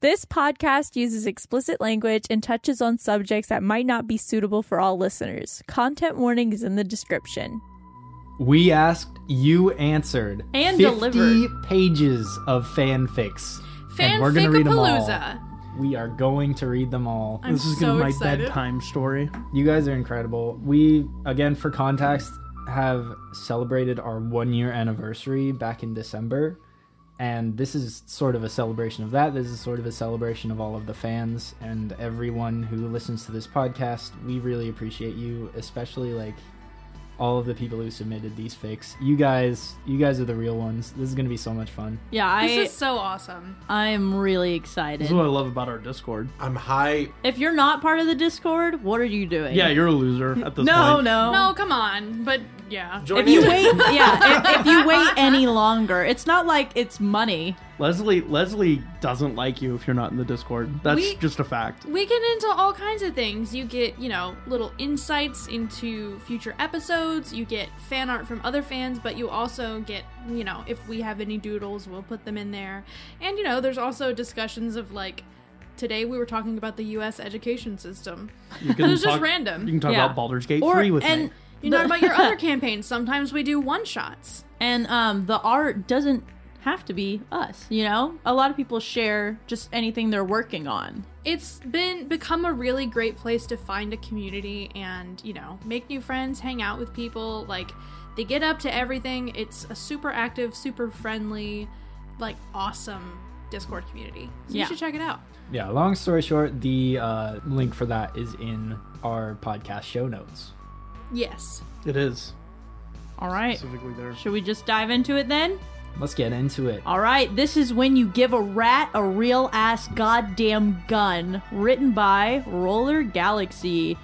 This podcast uses explicit language and touches on subjects that might not be suitable for all listeners. Content warning is in the description. We asked, you answered. And 50 delivered. pages of fanfics. and we're gonna read them all. We are going to read them all. I'm This is so gonna be my excited. bedtime story. You guys are incredible. We, again, for context, have celebrated our one year anniversary back in December. And this is sort of a celebration of that. This is sort of a celebration of all of the fans and everyone who listens to this podcast. We really appreciate you, especially like all of the people who submitted these fakes. You guys, you guys are the real ones. This is gonna be so much fun. Yeah, I This is so awesome. I'm really excited. This excited. is what I love about our Discord. I'm high. If you're not part of the Discord, what are you doing? Yeah, you're a loser at this no, point. no, No, no. come on. But yeah. Join If you wait, yeah, if, if you wait any longer, it's not like it's money. Leslie Leslie doesn't like you if you're not in the Discord. That's We- just a fact. We get into all kinds of things. You get, you know, little insights into future episodes. You get fan art from other fans, but you also get, you know, if we have any doodles, we'll put them in there. And, you know, there's also discussions of like, today we were talking about the U.S. education system. You can It was just talk- random. You can talk Yeah. about Baldur's Gate Or 3 with and me. You the- know about your other campaigns. Sometimes we do one shots. and um, the art doesn't have to be us. You know, a lot of people share just anything they're working on. it's been become a really great place to find a community and you know make new friends hang out with people like they get up to everything it's a super active super friendly like awesome discord community so Yeah. you should check it out Yeah, long story short, the uh, link for that is in our podcast show notes. yes It is All right, specifically there. should we just dive into it then? Let's get into it. All right, this is when you give a rat a real ass goddamn gun. Written by Roller Galaxy,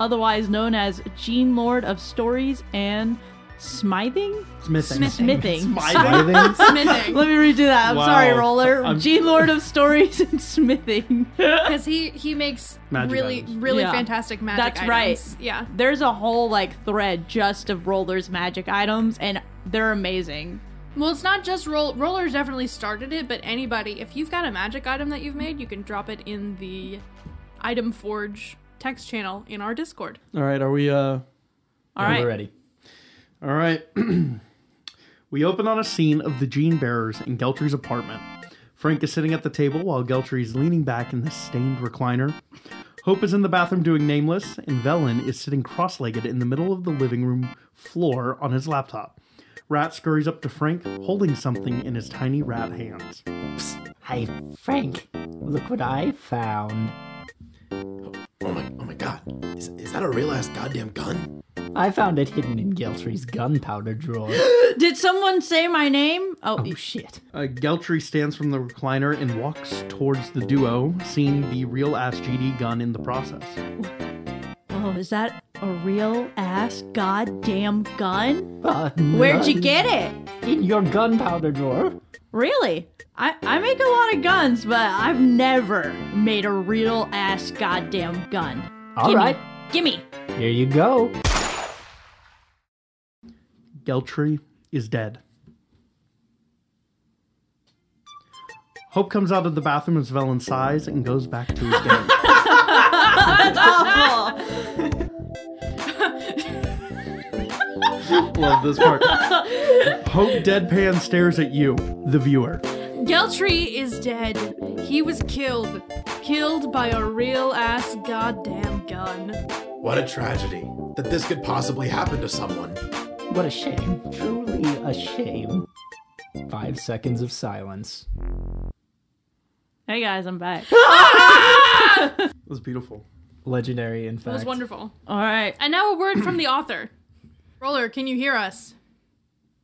otherwise known as Gene Lord of Stories and Smithing. Smithing. Smithing. Smithing? smithing Let me redo that. I'm Wow. sorry, Roller. I'm- Gene Lord of Stories and Smithing. because he he makes Magic really items. really Yeah. fantastic magic items. That's items. right. yeah There's a whole like thread just of Roller's magic items, and they're amazing. Well it's not just roll rollers definitely started it but anybody if you've got a magic item that you've made you can drop it in the item forge text channel in our discord All right, are we uh All Yeah, right. We're ready. All right. we open on a scene of the Gene Bearers in Geltry's apartment. Frank is sitting at the table while Geltry is leaning back in the stained recliner. Hope is in the bathroom doing Nameless, and Velen is sitting cross legged in the middle of the living room floor on his laptop. Rat scurries up to Frank, holding something in his tiny rat hands. Hey, Frank, look what I found. Oh my, oh my god. Is, is that a real ass goddamn gun? I found it hidden in Geltry's gunpowder drawer. Did someone say my name? Oh, oh, shit. Uh, Geltry stands from the recliner and walks towards the duo, seeing the real ass GD gun in the process. Oh, is that a real ass goddamn gun? Uh, Where'd you get it? In your gunpowder drawer. Really? I, I make a lot of guns, but I've never made a real ass goddamn gun. All Gimme. right, Gimme. here you go. Geltry is dead. Hope comes out of the bathroom as Velen sighs and goes back to his game. Love this part. Hope deadpan stares at you, the viewer. Geltry is dead. He was killed. Killed by a real ass goddamn gun. What a tragedy that this could possibly happen to someone. What a shame. Truly a shame. Five seconds of silence. Hey guys, I'm back. It was beautiful. Legendary, in It fact. was wonderful. All right. And now a word from the author. Roller, can you hear us?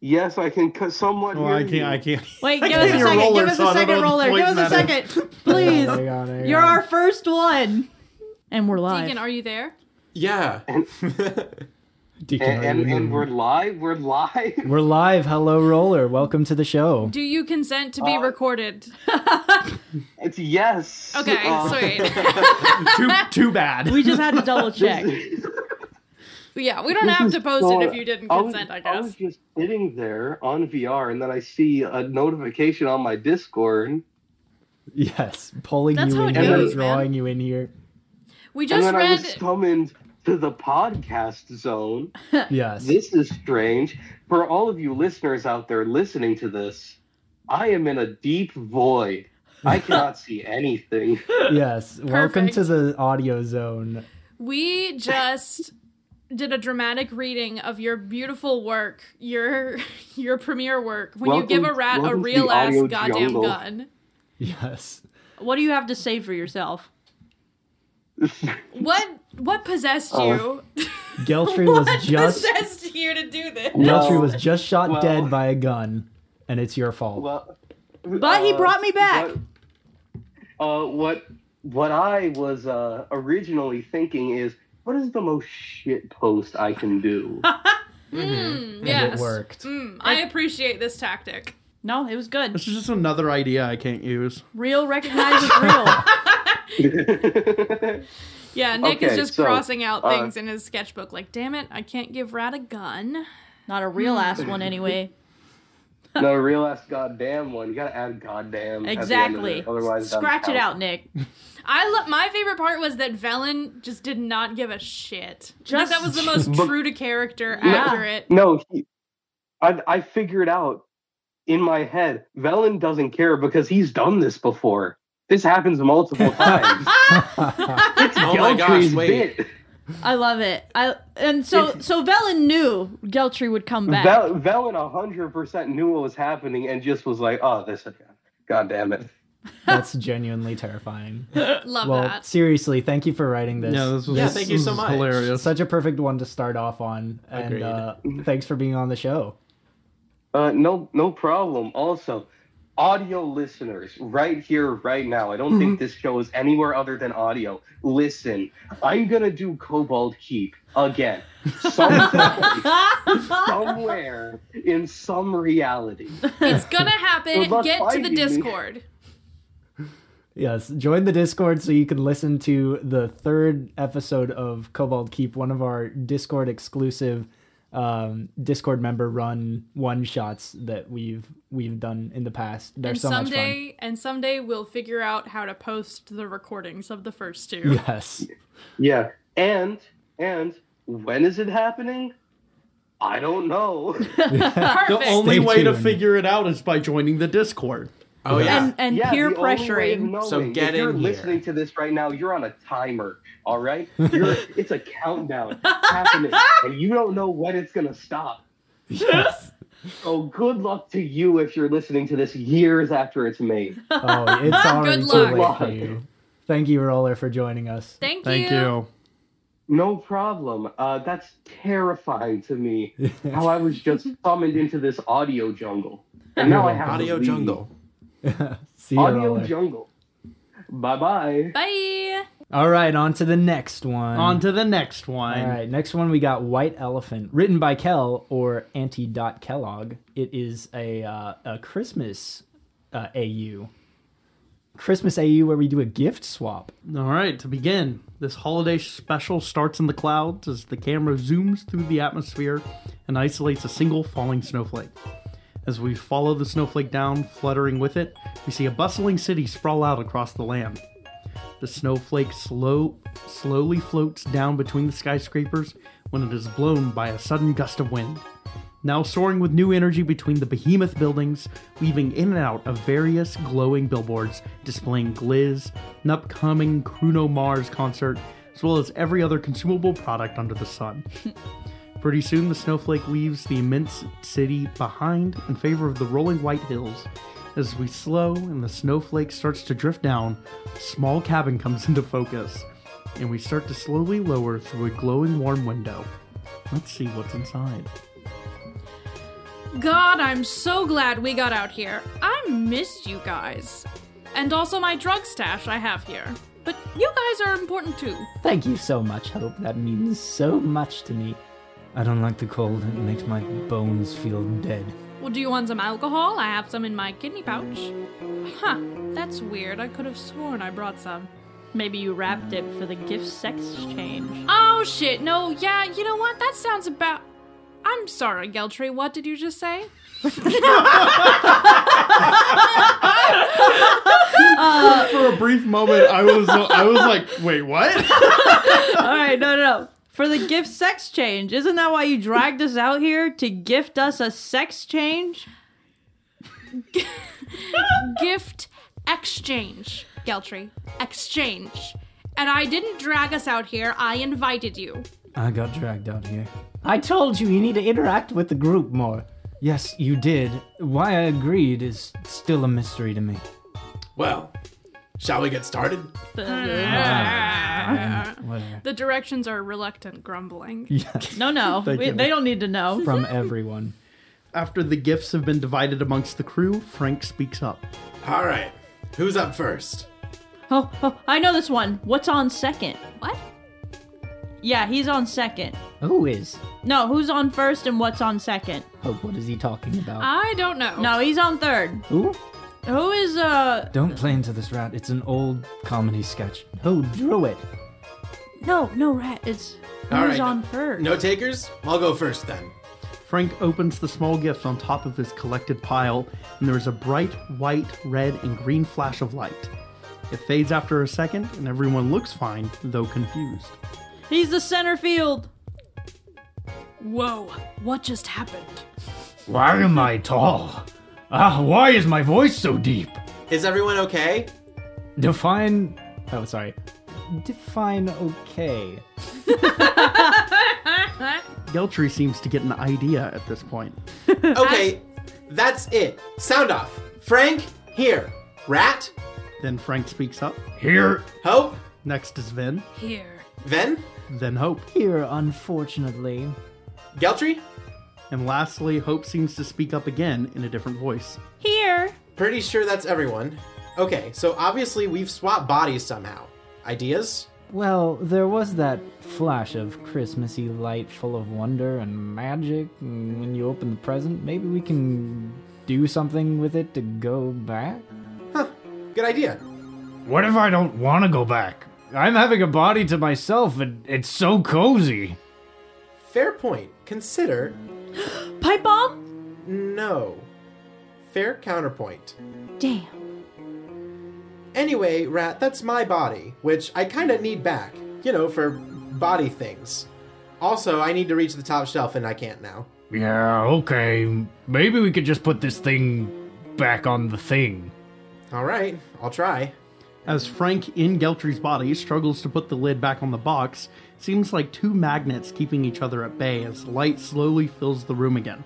Yes, I can cut somewhat Oh, hear I can't. I can't. Wait, give us a can't hear second. roller, give us so a I don't second, roller. Give us a second. Please. Hang on, hang You're on. our first one. And we're live. Deacon, are you there? Yeah. Deacon, And, and, and we're live. We're live. We're live. Hello, Roller. Welcome to the show. Do you consent to be Uh, recorded? It's yes. Okay, Uh, sweet. too, too bad. we just had to double check. yeah, we don't have to post it if you didn't I was- consent, I guess. I was just sitting there on VR, and then I see a notification on my Discord Yes, pulling That's you how in it here, goes, drawing you in here. We and just then I read. was summoned to the podcast zone. Yes. This is strange. For all of you listeners out there listening to this, I am in a deep void. I cannot see anything. yes. Welcome to the audio zone. We just did a dramatic reading of your beautiful work, your your premiere work. When you give a rat a real ass goddamn jungle. gun. Yes. What do you have to say for yourself? What what possessed Oh. you? Geltry was what just possessed you to do this? Geltry was just shot well- dead by a gun, and it's your fault. Well, But he uh, brought me back. What, uh, what what I was uh, originally thinking is, what is the most shit post I can do? Mm, and yes. it worked. Mm, I appreciate this tactic. No, it was good. This is just another idea I can't use. Real recognizes real. Yeah, Nick is just so, crossing out uh, things in his sketchbook. Like, damn it, I can't give Rat a gun. Not a real ass one anyway. no, a real ass goddamn one. You gotta add goddamn. at the end of Exactly. it, Otherwise, Scratch it out, Nick. I lo- my favorite part was that Velen just did not give a shit. Just Just- that was the most But- true to character, Yeah. accurate. No, he, I I figured out in my head. Velen doesn't care because he's done this before. This happens multiple times. it's Oh my gosh, wait. bit. I love it. I and so so Velen knew Geltry would come back. Vel- Velen hundred percent knew what was happening and just was like, "Oh, this again. God damn it." That's genuinely terrifying. Love well, that. seriously, thank you for writing this. Yeah, this was Yeah, thank you so much. Hilarious. Such a perfect one to start off on, and uh, thanks for being on the show. Uh, no, no problem. Also, audio listeners, right here, right now. I don't think mm-hmm. this show is anywhere other than audio. Listen, I'm gonna do Cobalt Keep again, somewhere in some reality. It's gonna happen. Good Get to the finding me. Discord. Yes, join the Discord so you can listen to the third episode of Cobalt Keep, one of our Discord exclusive um, Discord member run one shots that we've we've done in the past. They're and so much fun. someday, and someday we'll figure out how to post the recordings of the first two. Yes. Yeah, and and when is it happening? I don't know. The only Stay way to figure it out is by joining the Discord. Oh yeah. and and yeah, peer the only way of pressuring. So get if you're in here. listening to this right now, you're on a timer. All right, you're, it's a countdown happening, and you don't know when it's gonna stop. Yes. So good luck to you if you're listening to this years after it's made. Oh, it's already too luck. late for you. Thank you, Roller, for joining us. Thank, Thank you. you. No problem. Uh, that's terrifying to me. How I was just summoned into this audio jungle, and now I have to Audio leave. jungle. See you, Audio Roller. jungle. Bye bye. Bye. All right, on to the next one. On to the next one. All right, next one we got White Elephant, written by Kel or Auntie Dot Kellogg. It is a uh, a Christmas uh, AU, Christmas AU where we do a gift swap. All right, to begin, this holiday special starts in the clouds as the camera zooms through the atmosphere and isolates a single falling snowflake. As we follow the snowflake down, fluttering with it, we see a bustling city sprawl out across the land. The snowflake slow, slowly floats down between the skyscrapers when it is blown by a sudden gust of wind. Now soaring with new energy between the behemoth buildings, weaving in and out of various glowing billboards displaying Gliz, an upcoming Kruno Mars concert, as well as every other consumable product under the sun. Pretty soon, the snowflake leaves the immense city behind in favor of the rolling white hills. As we slow and the snowflake starts to drift down, a small cabin comes into focus, and we start to slowly lower through a glowing warm window. Let's see what's inside. God, I'm so glad we got out here. I missed you guys. And also my drug stash I have here. But you guys are important too. Thank you so much, Hope. That means so much to me. I don't like the cold. It makes my bones feel dead. Well, do you want some alcohol? I have some in my kidney pouch. Huh, that's weird. I could have sworn I brought some. Maybe you wrapped it for the gift sex exchange. Oh shit, no, yeah, you know what? That sounds about. I'm sorry, Geltry, what did you just say? For a brief moment, I was I was like, wait, what? All right, no, no, no. For the gift sex change, isn't that why you dragged us out here to gift us a sex change? Gift exchange, Geltry. Exchange. And I didn't drag us out here, I invited you. I got dragged out here. I told you you need to interact with the group more. Yes, you did. Why I agreed is still a mystery to me. Well, shall we get started? The directions are reluctant grumbling. Yes, No, no, Thank we- you. they don't need to know. from everyone. After the gifts have been divided amongst the crew, Frank speaks up. All right. Who's up first? Oh, oh, I know this one. What's on second? What? Yeah, he's on second. Who is? No, who's on first and what's on second? Oh, what is he talking about? I don't know. No, he's on third. Who? Who is uh? Don't play into this rat. It's an old comedy sketch. Who drew it? No, no, rat. It's who's All right. on first. No takers? I'll go first then. Frank opens the small gift on top of his collected pile, and there is a bright white, red, and green flash of light. It fades after a second, and everyone looks fine, though confused. He's the center field. Whoa, what just happened? Why am I tall? Ah, why is my voice so deep? Is everyone okay? Define. Oh, sorry. Define okay. Geltry seems to get an idea at this point. Okay, that's it. Sound off. Frank, here. Rat, Then Frank speaks up. Here. Hope, Next is Vin, Here. Ven, then Hope. Here, unfortunately. Geltry. And lastly, Hope seems to speak up again in a different voice. Here. Pretty sure that's everyone. Okay, so obviously we've swapped bodies somehow. Ideas? Well, there was that flash of Christmassy light full of wonder and magic. and when you open the present, maybe we can do something with it to go back? Huh, good idea. What if I don't want to go back? I'm having a body to myself and it's so cozy. Fair point. Consider Pipe bomb. no. Fair counterpoint. Damn. Anyway, Rat, that's my body, which I kinda need back. You know, for body things. Also, I need to reach the top shelf and I can't now. Yeah, okay. Maybe we could just put this thing back on the thing. Alright, I'll try. As Frank in Geltry's body struggles to put the lid back on the box, it seems like two magnets keeping each other at bay as light slowly fills the room again.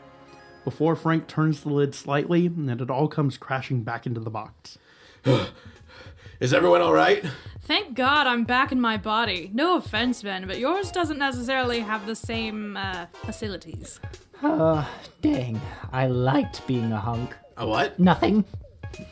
Before Frank turns the lid slightly, and it all comes crashing back into the box. Is everyone alright? Thank God I'm back in my body. No offense, Ben, but yours doesn't necessarily have the same uh, facilities. Uh, dang. I liked being a hunk. A what? Nothing.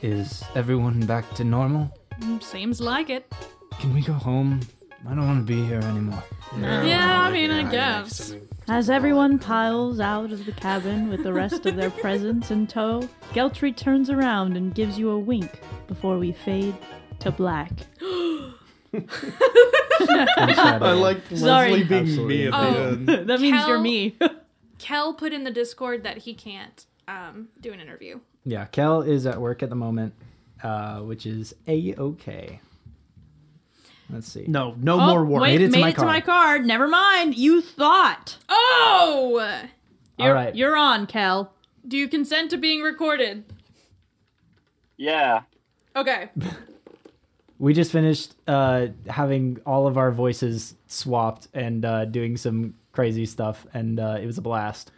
Is everyone back to normal? Mm, Seems like it. Can we go home? I don't want to be here anymore. Yeah, I mean, I guess. As everyone piles out of the cabin with the rest of their presents in tow, Geltry turns around and gives you a wink before we fade to black. I like Sorry. Leslie being Absolutely. me at Oh. end. that means Kel- you're me. Kel put in the Discord that he can't um, do an interview. Yeah, Kel is at work at the moment, uh, which is a okay. Let's see. No, no Oh, more work. Wait, Made it to my to my card. Never mind. You thought. Oh! All right. You're on, Kel. Do you consent to being recorded? Yeah. Okay. We just finished uh, having all of our voices swapped and uh, doing some crazy stuff, and uh, it was a blast.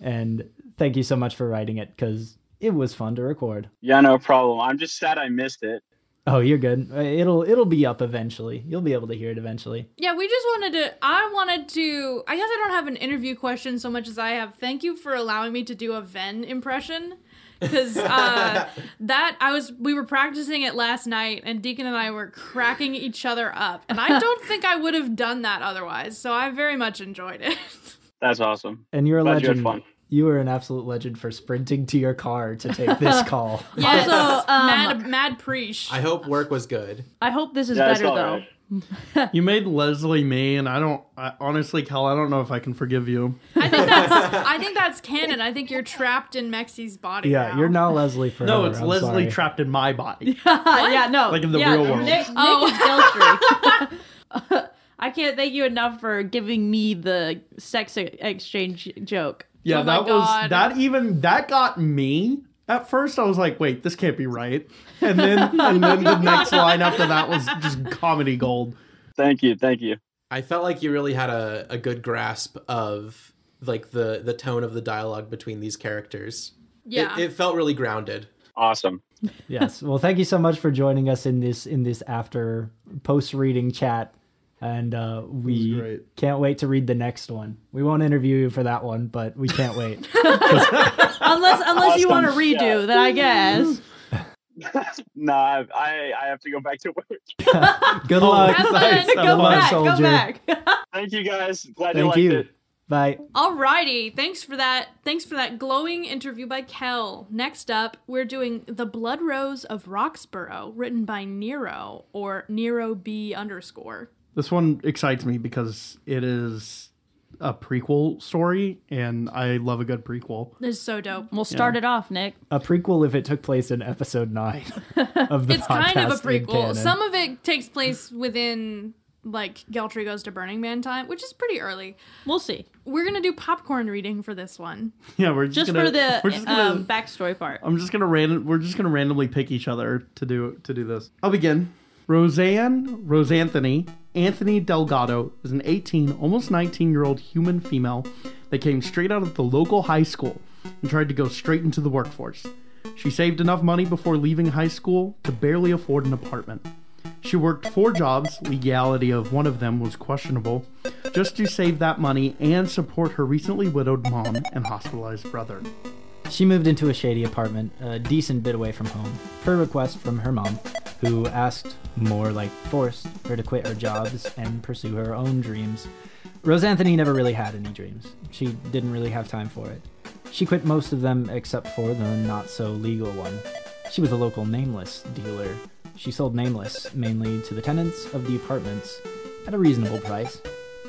And thank you so much for writing it because it was fun to record. Yeah, no problem. I'm just sad I missed it. Oh, you're good. It'll it'll be up eventually. You'll be able to hear it eventually. Yeah, we just wanted to. I wanted to. I guess I don't have an interview question so much as I have. Thank you for allowing me to do a Ven impression. Because uh, that I was, we were practicing it last night, and Deacon and I were cracking each other up, and I don't think I would have done that otherwise. So I very much enjoyed it. That's awesome. And you're a Glad you had legend. fun. You were an absolute legend for sprinting to your car to take this call. Yes, Also, um, mad, mad preach. I hope work was good. I hope this is Yeah, better though. right. You made Leslie me, and I don't. I, honestly, Cal, I don't know if I can forgive you. I think that's I think that's canon. I think you're trapped in Mexi's body. Yeah, now. you're now Leslie forever. No, it's I'm Leslie sorry. trapped in my body. yeah, no. Like in the yeah, real world. Nick, Nick Oh. is Geltry. I can't thank you enough for giving me the sex exchange joke. Yeah, Oh that was that even that got me. At first, I was like, "Wait, this can't be right," and then and then the next line after that was just comedy gold. Thank you, thank you. I felt like you really had a, a good grasp of like the the tone of the dialogue between these characters. It- Yeah. it, felt really grounded. Awesome. yes. Well, thank you so much for joining us in this in this after post reading chat, and uh, we can't wait to read the next one. We won't interview you for that one, but we can't wait. Unless unless you want to Awesome. redo, Yeah. then I guess. nah, I, I I have to go back to work. Good luck. Have nice. Have go fun, back, soldier. go back. Thank you guys. Glad you Thank liked you. it. Bye. Alrighty, thanks for that. Thanks for that glowing interview by Kel. Next up, we're doing The Blood Rose of Roxborough, written by Nero or Nero B underscore. This one excites me because it is a prequel story, and I love a good prequel. This is so dope. We'll start it off, Nick. A prequel if it took place in episode nine of the It's kind of a podcast prequel. canon. Some of it takes place within like Geltry goes to Burning Man time, which is pretty early. We'll see. We're gonna do popcorn reading for this one. Yeah, we're just, Just gonna, for the we're just gonna, um, backstory part. I'm just gonna random. We're just gonna randomly pick each other to do to do this. I'll begin. Roseanne Rosanthony Anthony Delgado is an 18, almost 19 year old human female that came straight out of the local high school and tried to go straight into the workforce. She saved enough money before leaving high school to barely afford an apartment. She worked four jobs, legality of one of them was questionable, just to save that money and support her recently widowed mom and hospitalized brother. She moved into a shady apartment, a decent bit away from home, per request from her mom, who asked, more like forced, her to quit her jobs and pursue her own dreams. Rose Anthony never really had any dreams. She didn't really have time for it. She quit most of them except for the not so legal one. She was a local nameless dealer. She sold nameless mainly to the tenants of the apartments at a reasonable price.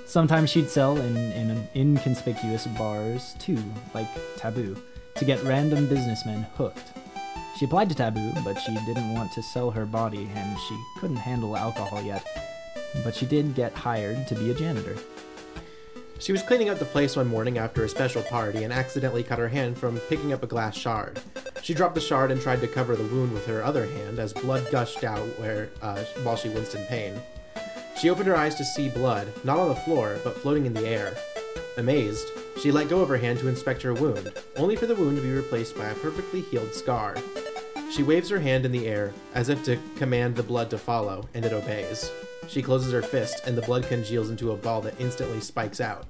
Sometimes she'd sell in, in inconspicuous bars too, like Taboo, to get random businessmen hooked. She applied to Taboo, but she didn't want to sell her body and she couldn't handle alcohol yet. But she did get hired to be a janitor. She was cleaning up the place one morning after a special party and accidentally cut her hand from picking up a glass shard. She dropped the shard and tried to cover the wound with her other hand as blood gushed out where uh, while she winced in pain. She opened her eyes to see blood, not on the floor, but floating in the air. Amazed, she let go of her hand to inspect her wound, only for the wound to be replaced by a perfectly healed scar. She waves her hand in the air, as if to command the blood to follow, and it obeys. She closes her fist, and the blood congeals into a ball that instantly spikes out.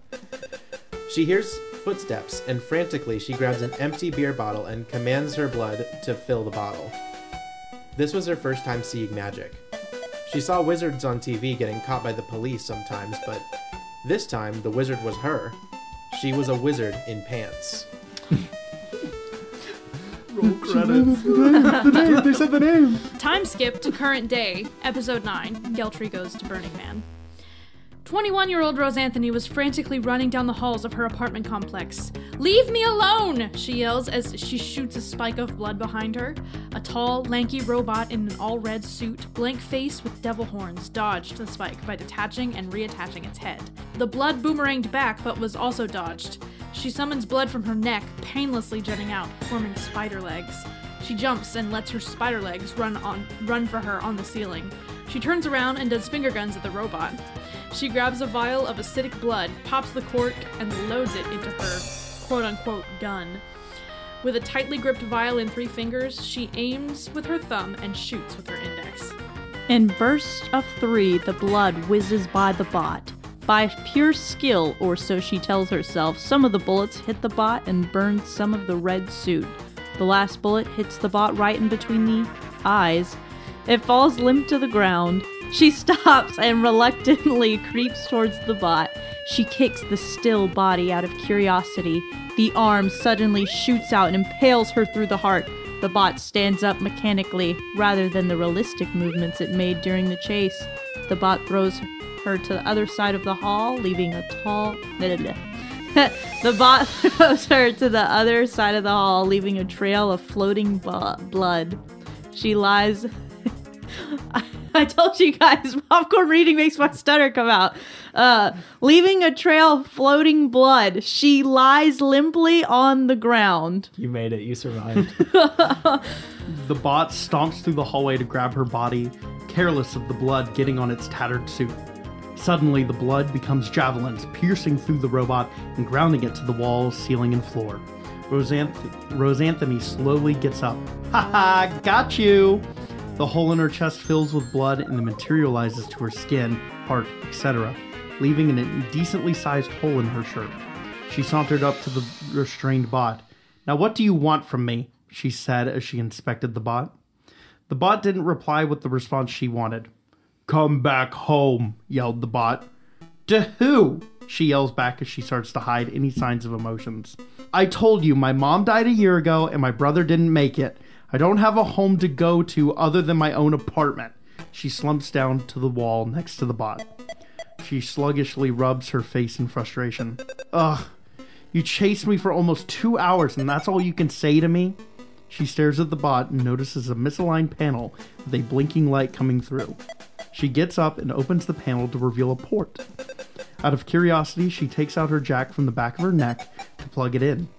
She hears footsteps, and frantically she grabs an empty beer bottle and commands her blood to fill the bottle. This was her first time seeing magic. She saw wizards on TV getting caught by the police sometimes, but this time the wizard was her. She was a wizard in pants. Roll credits. the name, they said the name. Time skip to current day, episode 9 Geltry Goes to Burning Man. 21 year old Rose Anthony was frantically running down the halls of her apartment complex. Leave me alone! She yells as she shoots a spike of blood behind her. A tall, lanky robot in an all red suit, blank face with devil horns, dodged the spike by detaching and reattaching its head. The blood boomeranged back but was also dodged. She summons blood from her neck, painlessly jutting out, forming spider legs. She jumps and lets her spider legs run on run for her on the ceiling. She turns around and does finger guns at the robot. She grabs a vial of acidic blood, pops the cork, and loads it into her quote unquote gun. With a tightly gripped vial in three fingers, she aims with her thumb and shoots with her index. In bursts of three, the blood whizzes by the bot. By pure skill, or so she tells herself, some of the bullets hit the bot and burn some of the red suit. The last bullet hits the bot right in between the eyes. It falls limp to the ground. She stops and reluctantly creeps towards the bot. She kicks the still body out of curiosity. The arm suddenly shoots out and impales her through the heart. The bot stands up mechanically rather than the realistic movements it made during the chase. The bot throws her to the other side of the hall, leaving a tall. the bot throws her to the other side of the hall, leaving a trail of floating blood. She lies. I told you guys, popcorn reading makes my stutter come out. Uh, leaving a trail of floating blood, she lies limply on the ground. You made it. You survived. The bot stomps through the hallway to grab her body, careless of the blood getting on its tattered suit. Suddenly, the blood becomes javelins, piercing through the robot and grounding it to the walls, ceiling, and floor. Rosanth- Rosanthony slowly gets up. Ha ha, got you! The hole in her chest fills with blood and then materializes to her skin, heart, etc., leaving an indecently sized hole in her shirt. She sauntered up to the restrained bot. Now, what do you want from me? she said as she inspected the bot. The bot didn't reply with the response she wanted. Come back home, yelled the bot. To who? She yells back as she starts to hide any signs of emotions. I told you my mom died a year ago and my brother didn't make it. I don't have a home to go to other than my own apartment. She slumps down to the wall next to the bot. She sluggishly rubs her face in frustration. Ugh, you chased me for almost two hours and that's all you can say to me? She stares at the bot and notices a misaligned panel with a blinking light coming through. She gets up and opens the panel to reveal a port. Out of curiosity, she takes out her jack from the back of her neck to plug it in.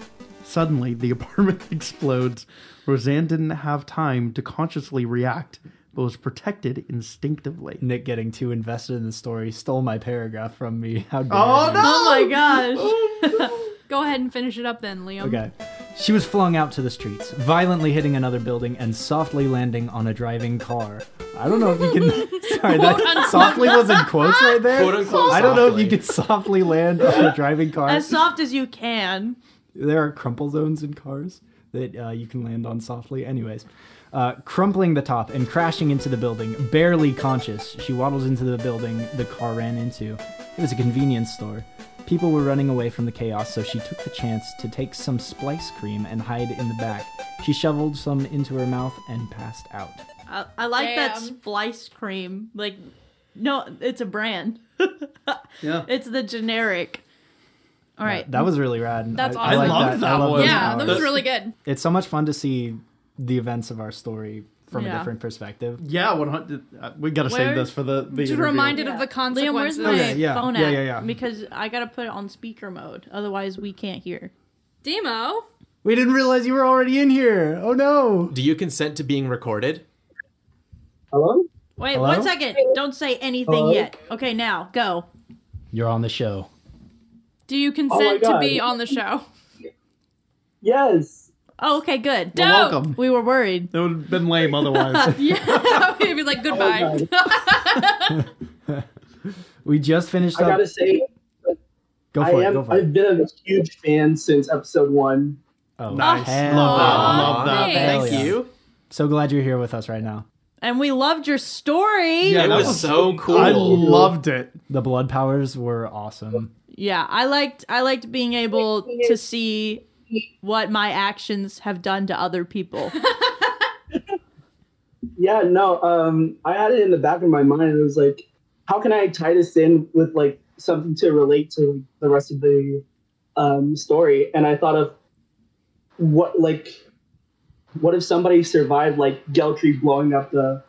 Suddenly, the apartment explodes. Roseanne didn't have time to consciously react, but was protected instinctively. Nick getting too invested in the story stole my paragraph from me. How dare Oh, you. no! Oh my gosh. Go ahead and finish it up then, Liam. Okay. She was flung out to the streets, violently hitting another building and softly landing on a driving car. I don't know if you can. Sorry, that softly was in quotes right there. Quote unquote I don't know if softly. you could softly land on a driving car. as soft as you can. there are crumple zones in cars that uh, you can land on softly. Anyways, uh, crumpling the top and crashing into the building, barely conscious, she waddles into the building the car ran into. It was a convenience store. People were running away from the chaos, so she took the chance to take some splice cream and hide in the back. She shoveled some into her mouth and passed out. I, I like that Damn. splice cream. Like, no, it's a brand. Yeah. It's the generic. All right. That was really rad. That's I, awesome. I like I loved that. that I love one. those Yeah, that powers. was really good. It's so much fun to see the events of our story from Yeah. a different perspective. Yeah, 100. Uh, we gotta Where- save this for the. the Just interview. reminded of the Liam, where's consequences. my Okay, yeah, phone yeah, yeah, yeah. Because I gotta put it on speaker mode. Otherwise, we can't hear. Demo. We didn't realize you were already in here. Oh no. Do you consent to being recorded? Hello? Wait, Hello? one second. Don't say anything Hello? yet. Okay, now go. You're on the show. Do you oh consent to be on the show? Yes. Oh, okay, good. Well, Dope. welcome. We were worried. It would have been lame otherwise. Yeah, maybe like oh goodbye. We just finished up. I up. gotta say, Go I for it. am. Go for I've it. been a huge fan since episode one. Oh, nice. hell Love that. yeah. Love that. thanks. Thank you. So glad you're here with us right now. And we loved your story. Yeah, It that was so cool. I loved it. The blood powers were awesome. Yeah, I liked I liked being able to see what my actions have done to other people. Yeah, no. Um, I had it in the back of my mind. It was like, how can I tie this in with like something to relate to the rest of the um, story? And I thought of what like, what if somebody survived like Geltry blowing up the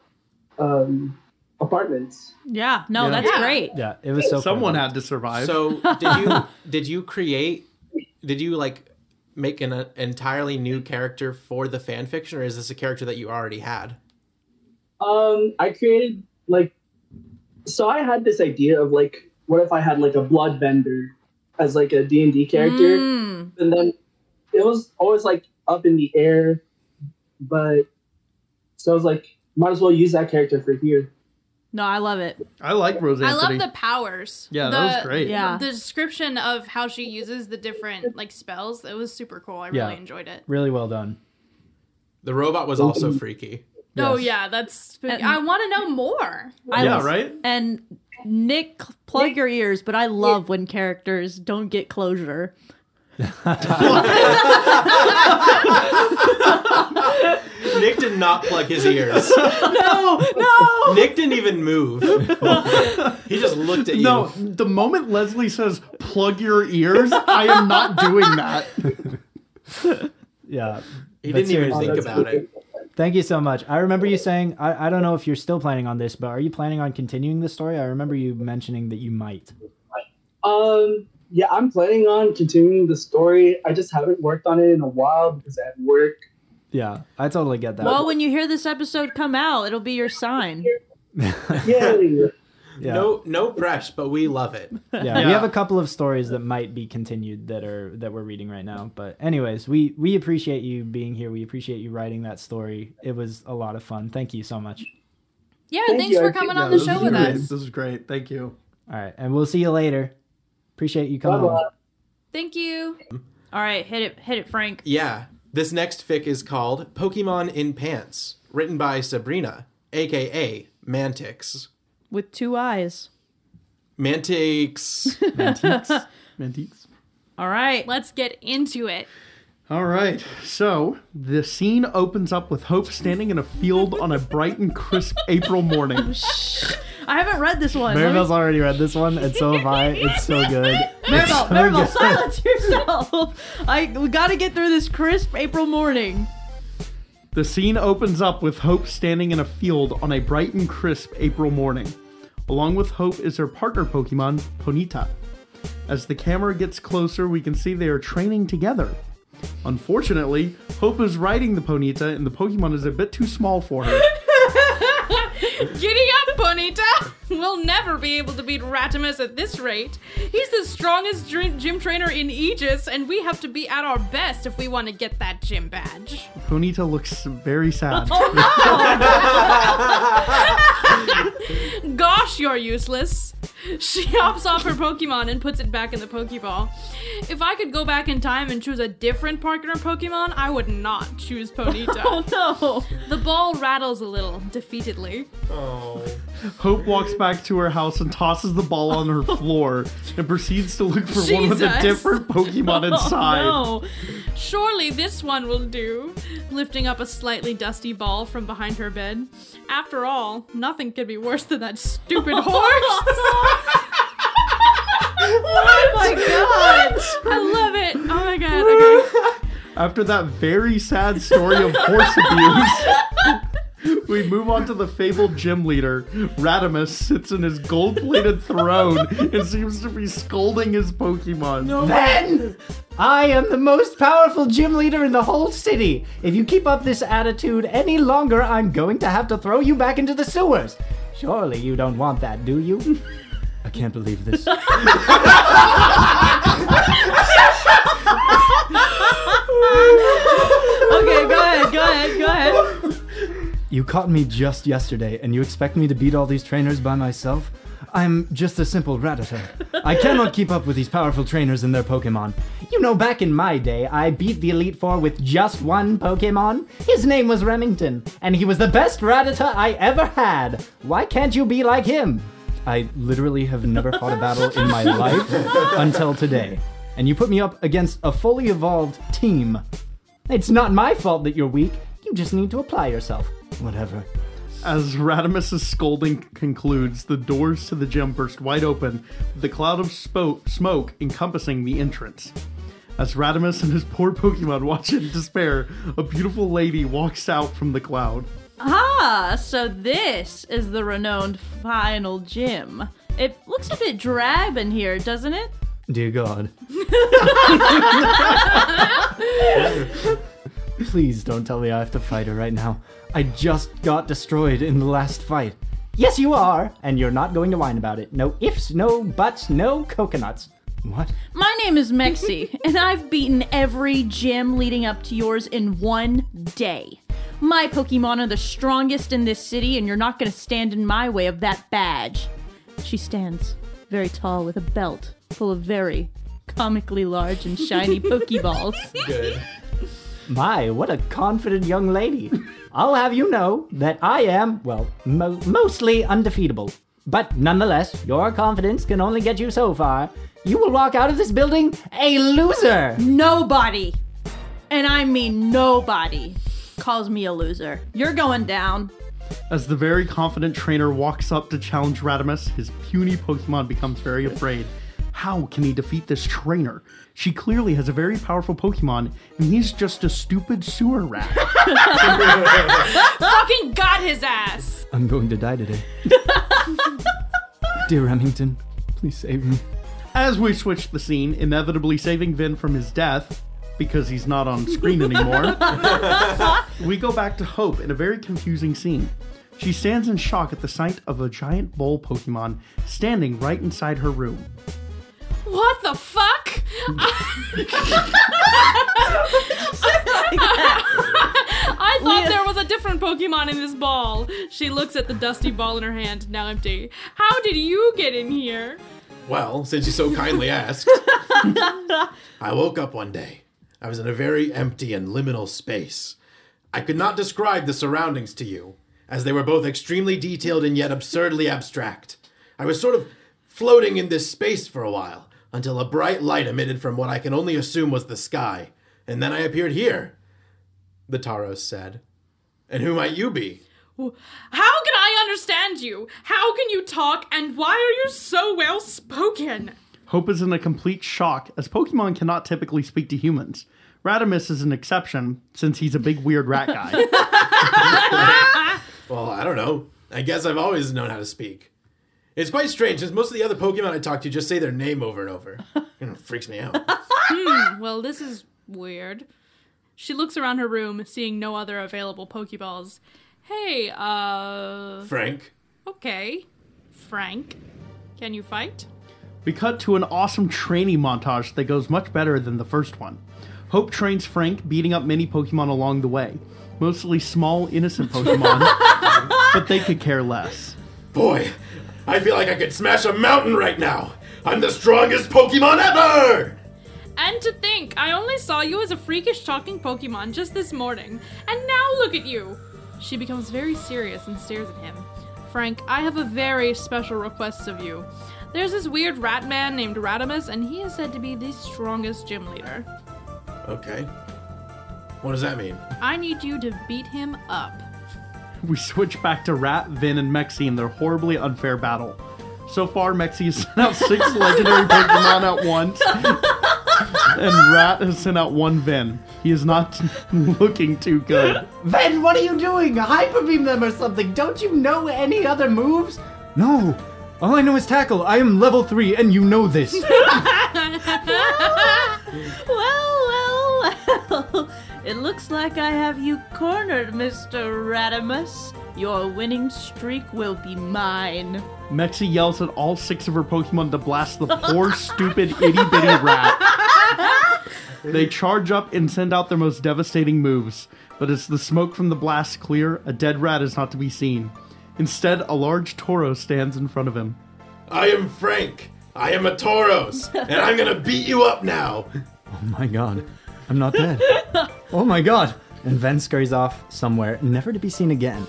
um, apartments? Yeah, no, Yeah. that's Yeah. great. Yeah, it was so. Someone perfect. had to survive. So did you did you create did you like make an uh, entirely new character for the fan fiction or is this a character that you already had? Um, I created like, so I had this idea of like, what if I had like a bloodbender as like a D and D character, Mm. and then it was always like up in the air, but so I was like, might as well use that character for here. No, I love it. I like Rose I Anthony. love the powers. Yeah, the, that was great. Yeah. The description of how she uses the different like spells, it was super cool. I Yeah. really enjoyed it. really well done. The robot was also freaky. Oh yeah, that's spooky. I want to know more. I yeah, love- right? And Nick, plug your ears, but I love when characters don't get closure. Nick did not plug his ears. No, no. Nick didn't even move. he just looked at you. No, the moment Leslie says "plug your ears," I am not doing that. Yeah. he didn't even think about it. Thank you so much. I remember you saying, I, I don't know if you're still planning on this, but are you planning on continuing the story? I remember you mentioning that you might. Um, yeah, I'm planning on continuing the story. I just haven't worked on it in a while because I had work. Yeah, I totally get that. Well, when you hear this episode come out, it'll be your sign. Yay! yeah. No, no press, but we love it. yeah, Yeah. we have a couple of stories that might be continued that are that we're reading right now. But anyways, we we appreciate you being here. We appreciate you writing that story. It was a lot of fun. Thank you so much. Yeah, Thank thanks you, for coming think- on Yeah, the show with great. us. This is great. Thank you. All right, and we'll see you later. Appreciate you coming. Bye-bye. on. Thank you. All right, hit it, hit it, Frank. Yeah. This next fic is called Pokemon in Pants, written by Sabrina, aka Mantix. With two eyes. Mantix. Mantix. Mantix. All right. Let's get into it. All right. So the scene opens up with Hope standing in a field on a bright and crisp April morning. I haven't read this one. Let me- Maribel's already read this one, and so have I. It's so good. Maribel, so Maribel, good. silence yourself. I we got to get through this crisp April morning. The scene opens up with Hope standing in a field on a bright and crisp April morning. Along with Hope is her partner Pokemon, Ponyta. As the camera gets closer, we can see they are training together. Unfortunately, Hope is riding the Ponyta and the Pokemon is a bit too small for her. Giddy up, Bonita! We'll never be able to beat Ratimus at this rate. He's the strongest dr- gym trainer in Aegis, and we have to be at our best if we want to get that gym badge. Ponyta looks very sad. Oh, no! Gosh, you're useless. She hops off her Pokemon and puts it back in the Pokeball. If I could go back in time and choose a different partner Pokemon, I would not choose Ponyta. Oh no. the ball rattles a little, defeatedly. oh. Hope walks back to her house and tosses the ball on her floor and proceeds to look for one with a Jesus. different Pokemon oh, inside. Oh, no. Surely this one will do. Lifting up a slightly dusty ball from behind her bed. After all, nothing could be worse than that stupid horse. Oh my god. I love it. Oh my god. Okay. After that very sad story of horse abuse, we move on to the fabled gym leader. Radimus sits in his gold plated throne and seems to be scolding his Pokemon. Then I am the most powerful gym leader in the whole city. If you keep up this attitude any longer, I'm going to have to throw you back into the sewers. Surely you don't want that, do you? I can't believe this. Okay, go ahead, go ahead, go ahead. You caught me just yesterday, and you expect me to beat all these trainers by myself? I'm just a simple Rattata. I cannot keep up with these powerful trainers and their Pokemon. You know, back in my day, I beat the Elite Four with just one Pokemon. His name was Remington, and he was the best Rattata I ever had. Why can't you be like him? I literally have never fought a battle in my life until today. And you put me up against a fully evolved team. It's not my fault that you're weak. You just need to apply yourself. Whatever. As Radimus's scolding concludes, the doors to the gym burst wide open, with a cloud of spo- smoke encompassing the entrance. As Radimus and his poor Pokemon watch in despair, a beautiful lady walks out from the cloud. Ah, so this is the renowned final gym. It looks a bit drab in here, doesn't it? Dear God. Please don't tell me I have to fight her right now. I just got destroyed in the last fight. Yes, you are, and you're not going to whine about it. No ifs, no buts, no coconuts. What? My name is Mexi, and I've beaten every gym leading up to yours in one day. My Pokemon are the strongest in this city, and you're not going to stand in my way of that badge. She stands, very tall, with a belt full of very comically large and shiny Pokeballs. Good. My, what a confident young lady. I'll have you know that I am, well, mo- mostly undefeatable. But nonetheless, your confidence can only get you so far. You will walk out of this building a loser. Nobody, and I mean nobody, calls me a loser. You're going down. As the very confident trainer walks up to challenge Radimus, his puny Pokemon becomes very afraid. How can he defeat this trainer? She clearly has a very powerful Pokemon, and he's just a stupid sewer rat. Fucking got his ass. I'm going to die today. Dear Remington, please save me. As we switch the scene, inevitably saving Vin from his death, because he's not on screen anymore, we go back to Hope in a very confusing scene. She stands in shock at the sight of a giant bull Pokemon standing right inside her room. What the fuck? I thought there was a different Pokemon in this ball. She looks at the dusty ball in her hand, now empty. How did you get in here? Well, since you so kindly asked, I woke up one day. I was in a very empty and liminal space. I could not describe the surroundings to you, as they were both extremely detailed and yet absurdly abstract. I was sort of floating in this space for a while, until a bright light emitted from what I can only assume was the sky, and then I appeared here. The Tauros said. And who might you be? How can I understand you? How can you talk? And why are you so well spoken? Hope is in a complete shock, as Pokemon cannot typically speak to humans. Radimus is an exception, since he's a big weird rat guy. Well, I don't know. I guess I've always known how to speak. It's quite strange, since most of the other Pokemon I talk to just say their name over and over. You it freaks me out. Well, this is weird. She looks around her room, seeing no other available Pokeballs. Hey, uh. Frank, Okay. Frank, can you fight? We cut to an awesome training montage that goes much better than the first one. Hope trains Frank, beating up many Pokemon along the way. Mostly small, innocent Pokemon, but they could care less. boy, I feel like I could smash a mountain right now. I'm the strongest Pokemon ever! And to think, I only saw you as a freakish talking Pokemon just this morning, and now look at you! She becomes very serious and stares at him. Frank, I have a very special request of you. There's this weird rat man named Radimus, and he is said to be the strongest gym leader. Okay. What does that mean? I need you to beat him up. We switch back to Rat, Vin, and Mexi in their horribly unfair battle. So far, Mexi has sent out six legendary Pokemon at once, and Rat has sent out one Vin. He is not looking too good. Ven, what are you doing? Hyper beam them or something. Don't you know any other moves? No. All I know is tackle. I am level three, and you know this. Well, well, well. It looks like I have you cornered, Mr. Radimus. Your winning streak will be mine. Mexi yells at all six of her Pokemon to blast the poor, stupid, itty bitty rat. They charge up and send out their most devastating moves, but as the smoke from the blast clear, a dead rat is not to be seen. Instead, a large Toro stands in front of him. I am Frank. I am a Tauros, and I'm gonna beat you up now. oh my god. I'm not dead. oh my god. And Ven scurries off somewhere, never to be seen again.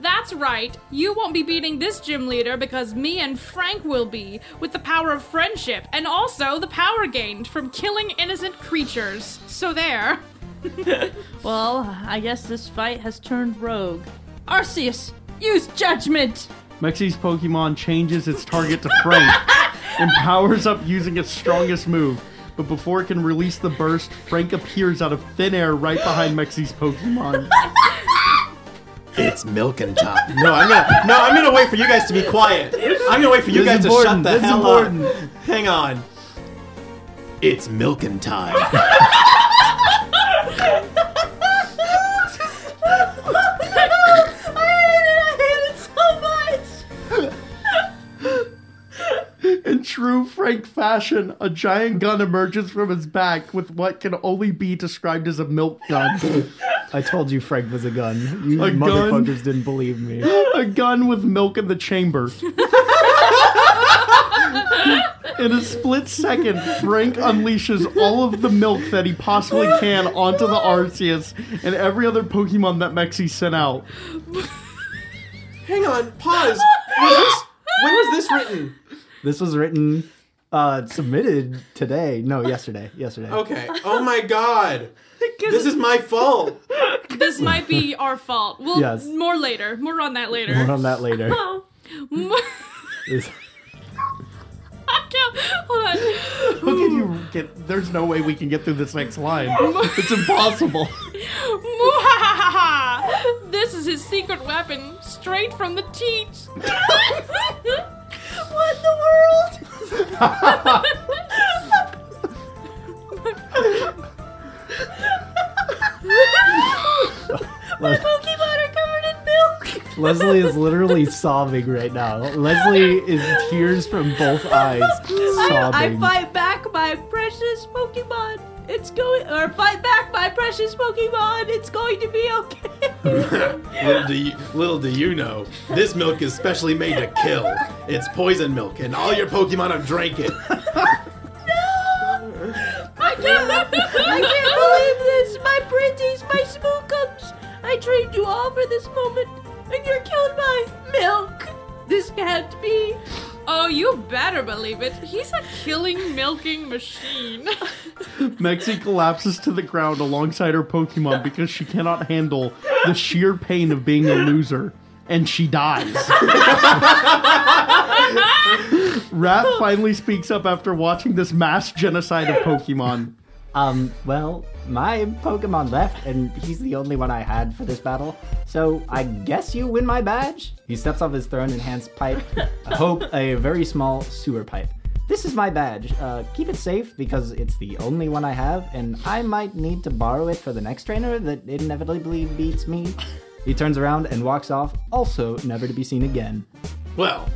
That's right. You won't be beating this gym leader because me and Frank will be, with the power of friendship and also the power gained from killing innocent creatures. So there. Well, I guess this fight has turned rogue. Arceus, use judgment! Mexi's Pokemon changes its target to Frank and powers up using its strongest move. But before it can release the burst, Frank appears out of thin air right behind Mexi's Pokemon. It's milking time. No, I'm gonna no, I'm gonna wait for you guys to be quiet. I'm gonna wait for you This guys to shut important. the This hell up. Hang on. It's milking time. true Frank fashion, a giant gun emerges from his back with what can only be described as a milk gun. I told you Frank was a gun. You A gun? motherfuckers didn't believe me. a gun with milk in the chamber. In a split second, Frank unleashes all of the milk that he possibly can onto the Arceus and every other Pokemon that Mexi sent out. Hang on, pause. Was this when was this written? This was written Uh, submitted today. No, yesterday. Yesterday. Okay. Oh my god. this is my fault. This might be our fault. Well, Yes. more later. More on that later. More on that later. More- Is- I can't- Hold on. How can you get? There's no way we can get through this next line. It's impossible. Mwahaha! This is his secret weapon, straight from the teats. What in the world? Le- Pokemon are covered in milk. Leslie is literally sobbing right now. Leslie is tears from both eyes, I, sobbing. I fight back my precious Pokemon. It's going, or fight back my precious Pokemon. It's going to be okay. little, do you, little do you know, this milk is specially made to kill. It's poison milk, and all your Pokemon have drank it. I can't, I can't believe this. My pretties, my spookums. I trained you all for this moment, and you're killing my milk. This can't be. Oh, you better believe it. He's a killing milking machine. Mexi collapses to the ground alongside her Pokemon because she cannot handle the sheer pain of being a loser, and she dies. Rat finally speaks up after watching this mass genocide of Pokemon. Um, well, my Pokemon left, and he's the only one I had for this battle. So I guess you win my badge. He steps off his throne and hands Pipe, Hope, a very small sewer pipe. This is my badge. Uh, keep it safe because it's the only one I have, and I might need to borrow it for the next trainer that inevitably beats me. He turns around and walks off, also never to be seen again. Well,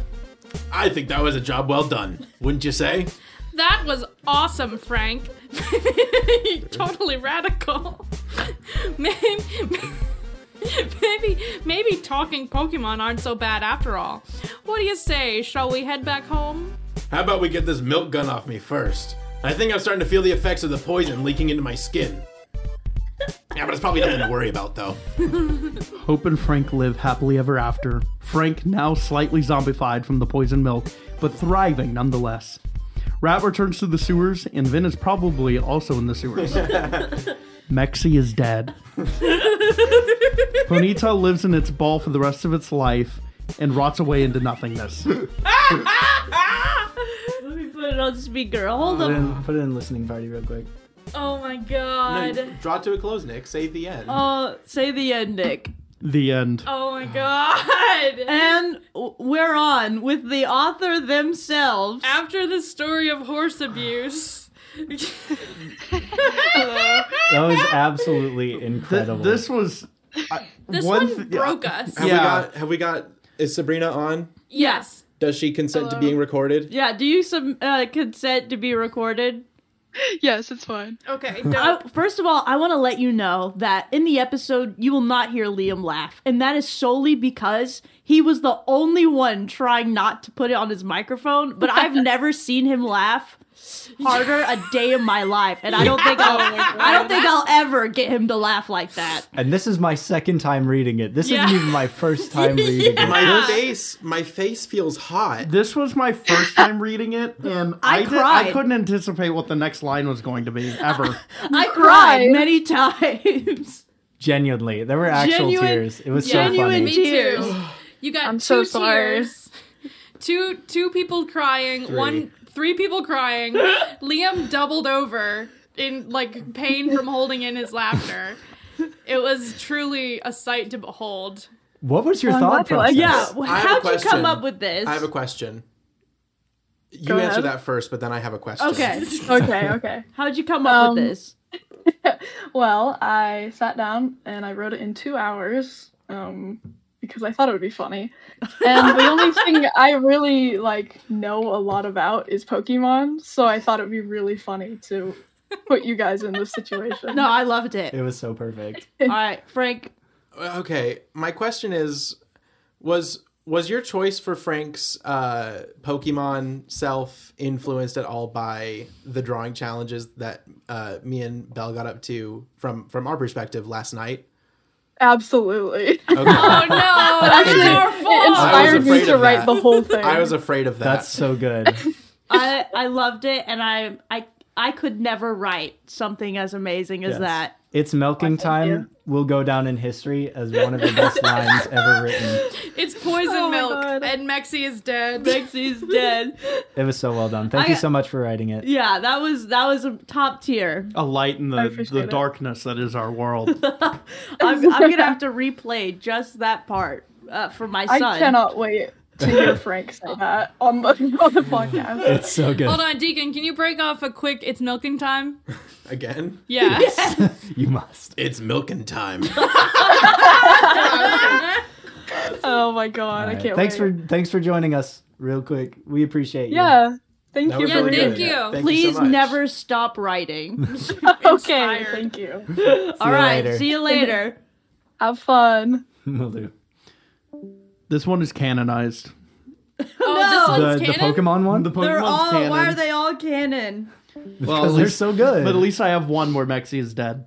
I think that was a job well done, wouldn't you say? That was awesome, Frank. totally radical. maybe, maybe, maybe talking Pokemon aren't so bad after all. What do you say? Shall we head back home? How about we get this milk gun off me first? I think I'm starting to feel the effects of the poison leaking into my skin. Yeah, but it's probably nothing to worry about, though. Hope and Frank live happily ever after. Frank now slightly zombified from the poison milk, but thriving nonetheless. Rat returns to the sewers, and Vin is probably also in the sewers. Mexi is dead. Ponyta lives in its ball for the rest of its life and rots away into nothingness. Let me put it on speaker. Hold Put it up. in, put it in listening party real quick. Oh my god. Draw to a close, Nick. Say the end. Uh, say the end, Nick. The end. Oh my god. And we're on with the author themselves. After the story of horse abuse. That was absolutely Th- incredible. this was. I- This one, th- broke us. have yeah. we got? Have we got? Is Sabrina on? Yes. Does she consent to being recorded? Yeah, do you some uh, consent to be recorded? Yes, it's fine. Okay. I, first of all, I want to let you know that in the episode, you will not hear Liam laugh. And that is solely because he was the only one trying not to put it on his microphone, but I've never seen him laugh harder a day in my life. And I don't think I'll I don't think I'll ever get him to laugh like that. and this is my second time reading it. This Yeah. isn't even my first time reading it. My face, my face feels hot. This was my first time reading it, and I I, did, cried. I couldn't anticipate what the next line was going to be ever. I cried cried. many times. Genuinely, there were actual Genuine- tears. It was genuine so funny. Me tears. too. You got I'm two so sorry. tears. Two two people crying. One three people crying. Liam doubled over in like pain from holding in his laughter. It was truly a sight to behold. What was your I'm thought process? Yeah, I have a how'd you come up with this? I have a question. You Go answer ahead. that first, but then I have a question. Okay. Okay, okay. How'd you come up Um, with this? Well, I sat down and I wrote it in two hours um, because I thought it would be funny. And the only thing I really like know a lot about is Pokemon, so I thought it would be really funny to put you guys in this situation. No, I loved it. It was so perfect. All right, Frank. Okay, my question is, was was your choice for Frank's uh, Pokemon self influenced at all by the drawing challenges that uh, me and Belle got up to from from our perspective last night? Absolutely. Okay. Oh no! Actually, our it fault. I inspired me to write that. the whole thing. I was afraid of that. That's so good. I I loved it, and I I I could never write something as amazing as Yes. that. It's milking time will go down in history as one of the best lines ever written. It's poison Oh milk, and Mexi is dead. Mexi is dead. It was so well done. Thank I- you so much for writing it. Yeah, that was that was a top tier. A light in the, the it. darkness that is our world. I'm, I'm gonna have to replay just that part uh, for my son. I cannot wait to hear Frank say that on the on the podcast. It's so good. Hold on, Deacon, can you break off a quick it's milking time? Again? Yeah. You must. It's milking time. Oh my god, All I right. can't Thanks wait. for thanks for joining us real quick. We appreciate you. Yeah. Thank That you was for Yeah, really thank good. you. Thank you Please so much. never stop writing. Okay, Inspired. thank you. All you right, later. see you later. Have fun. Will do. This one is canonized. Oh, No. this The, one's the canon? Pokemon one? The They're all. canon. Why are they all canon? Well, Because they're least, so good. but at least I have one where Mexi is dead.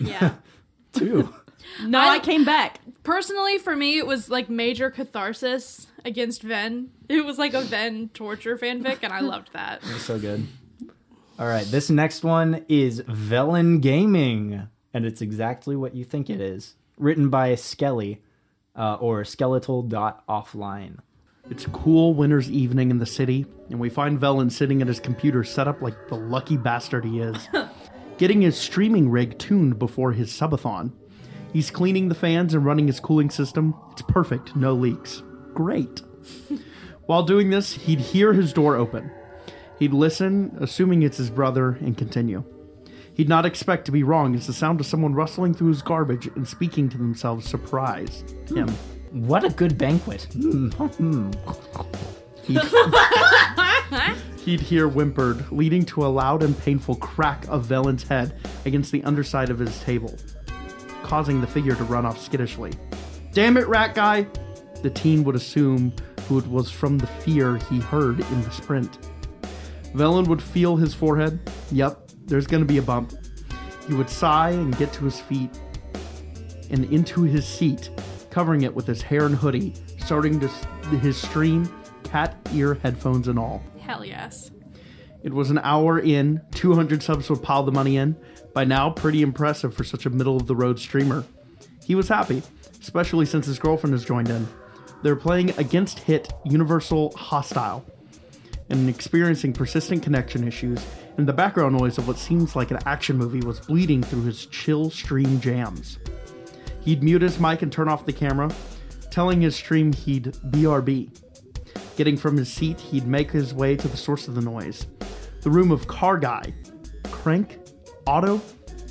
Yeah. Two. No, I- I came back. Personally, for me, it was like major catharsis against Ven. It was like a Ven torture fanfic, and I loved that. It's so good. All right, this next one is Velen Gaming, and it's exactly what you think it is. Written by Skelly, uh, or skeletal dot offline. It's a cool winter's evening in the city, and we find Velen sitting at his computer set up like the lucky bastard he is, getting his streaming rig tuned before his subathon. He's cleaning the fans and running his cooling system. It's perfect, no leaks. Great. While doing this, he'd hear his door open. He'd listen, assuming it's his brother, and continue. He'd not expect to be wrong as the sound of someone rustling through his garbage and speaking to themselves surprised him. What a good banquet. He'd hear whimpered, leading to a loud and painful crack of Velen's head against the underside of his table, causing the figure to run off skittishly. Damn it, rat guy! The teen would assume who it was from the fear he heard in the sprint. Velen would feel his forehead. Yep, there's gonna be a bump. He would sigh and get to his feet and into his seat, covering it with his hair and hoodie, starting to his stream, cat ear headphones and all. Hell yes. It was an hour in, 200 subs would pile the money in. By now, pretty impressive for such a middle of the road streamer. He was happy, especially since his girlfriend has joined in. They're playing against hit Universal Hostile and experiencing persistent connection issues, and the background noise of what seems like an action movie was bleeding through his chill stream jams. He'd mute his mic and turn off the camera, telling his stream he'd BRB. Getting from his seat, he'd make his way to the source of the noise. The room of Car Guy. Crank? Otto?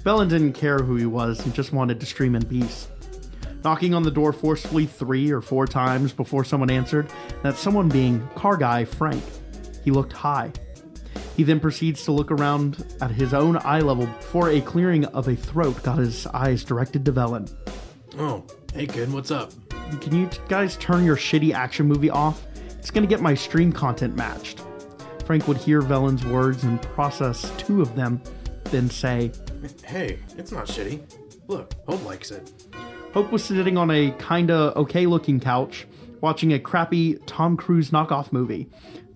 Velen didn't care who he was and just wanted to stream in peace. Knocking on the door forcefully three or four times before someone answered, that someone being Car Guy Frank. He looked high. He then proceeds to look around at his own eye level before a clearing of a throat got his eyes directed to Velen. Oh, hey kid, what's up? Can you t- guys turn your shitty action movie off? It's gonna get my stream content matched. Frank would hear Velen's words and process two of them, then say, Hey, it's not shitty. Look, Hope likes it. Hope was sitting on a kinda okay looking couch, watching a crappy Tom Cruise knockoff movie,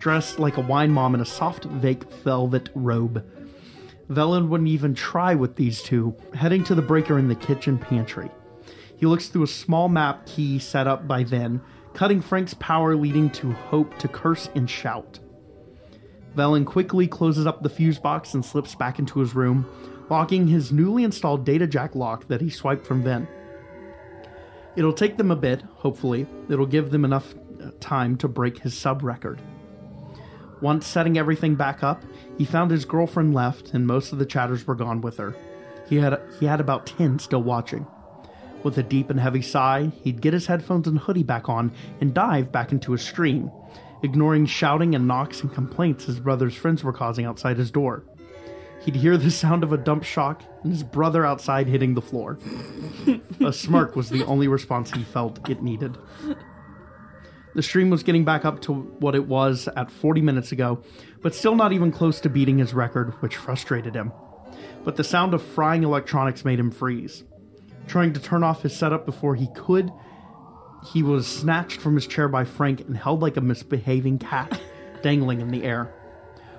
dressed like a wine mom in a soft, vague velvet robe. Velen wouldn't even try with these two, heading to the breaker in the kitchen pantry. He looks through a small map key set up by then, cutting Frank's power, leading to Hope to curse and shout. Velen quickly closes up the fuse box and slips back into his room, locking his newly installed data jack lock that he swiped from Ven. It'll take them a bit, hopefully. It'll give them enough uh, time to break his sub record. Once setting everything back up, he found his girlfriend left and most of the chatters were gone with her. He had he had about 10 still watching. With a deep and heavy sigh, he'd get his headphones and hoodie back on and dive back into his stream, ignoring shouting and knocks and complaints his brother's friends were causing outside his door. He'd hear the sound of a dump shock and his brother outside hitting the floor. a smirk was the only response he felt it needed. The stream was getting back up to what it was at 40 minutes ago, but still not even close to beating his record, which frustrated him. But the sound of frying electronics made him freeze. Trying to turn off his setup before he could, he was snatched from his chair by Frank and held like a misbehaving cat, dangling in the air.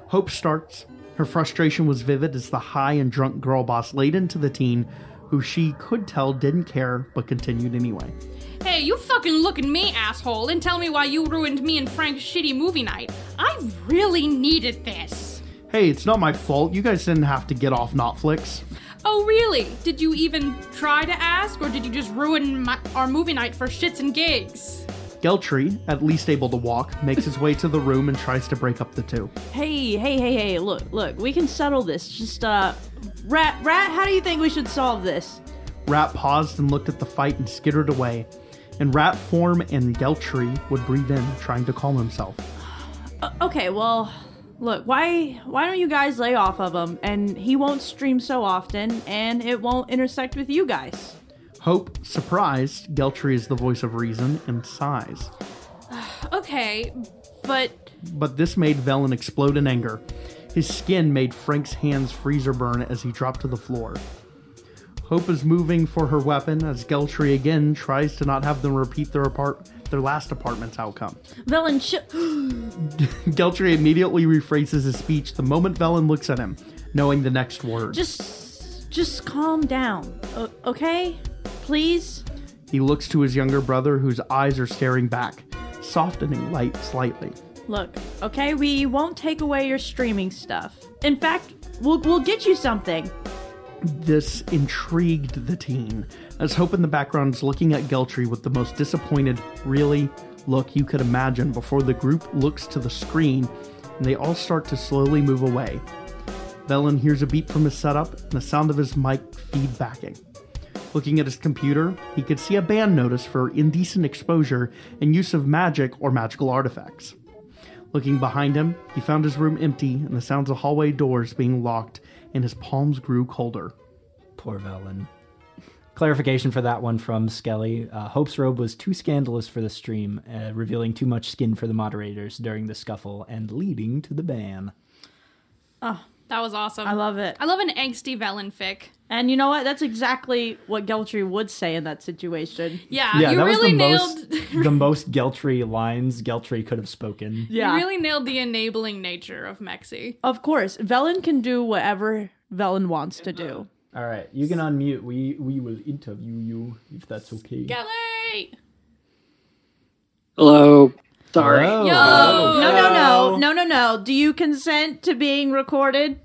Hope starts. Her frustration was vivid as the high and drunk girl boss laid into the teen, who she could tell didn't care but continued anyway. Hey, you fucking look at me, asshole, and tell me why you ruined me and Frank's shitty movie night. I really needed this. Hey, it's not my fault. You guys didn't have to get off Netflix. Oh, really? Did you even try to ask, or did you just ruin my, our movie night for shits and gigs? Geltry, at least able to walk, makes his way to the room and tries to break up the two. Hey, hey, hey, hey, look, look, we can settle this. Just, uh, Rat, Rat, how do you think we should solve this? Rat paused and looked at the fight and skittered away. In rat form, and Geltry would breathe in, trying to calm himself. Uh, okay, well, look, why why don't you guys lay off of him and he won't stream so often and it won't intersect with you guys. Hope, surprised, Geltry is the voice of reason and sighs. Okay, but But this made Velen explode in anger. His skin made Frank's hands freezer burn as he dropped to the floor. Hope is moving for her weapon as Geltry again tries to not have them repeat their apart their last apartment's outcome. Velen, sh- Geltry immediately rephrases his speech the moment Velen looks at him, knowing the next word. just just calm down. Okay? Please? He looks to his younger brother, whose eyes are staring back, softening light slightly. Look, okay, we won't take away your streaming stuff. In fact, we'll we'll get you something. This intrigued the teen, as Hope in the background is looking at Geltry with the most disappointed, really, look you could imagine before the group looks to the screen and they all start to slowly move away. Velen hears a beep from his setup and the sound of his mic feedbacking. Looking at his computer, he could see a ban notice for indecent exposure and use of magic or magical artifacts. Looking behind him, he found his room empty and the sounds of hallway doors being locked, and his palms grew colder. Poor Velen. Clarification for that one from Skelly. Uh, Hope's robe was too scandalous for the stream, uh, revealing too much skin for the moderators during the scuffle and leading to the ban. Oh, that was awesome. I love it. I love an angsty Velen fic. And you know what? That's exactly what Geltry would say in that situation. Yeah, yeah, you that really was the nailed. most the most Geltry lines Geltry could have spoken. Yeah. You really nailed the enabling nature of Mexi. Of course, Velen can do whatever Velen wants to do. All right, you can unmute. We we will interview you if that's okay. Gelly! Hello. Sorry. Hello. Yo! No, no, no, no, no, no. Do you consent to being recorded?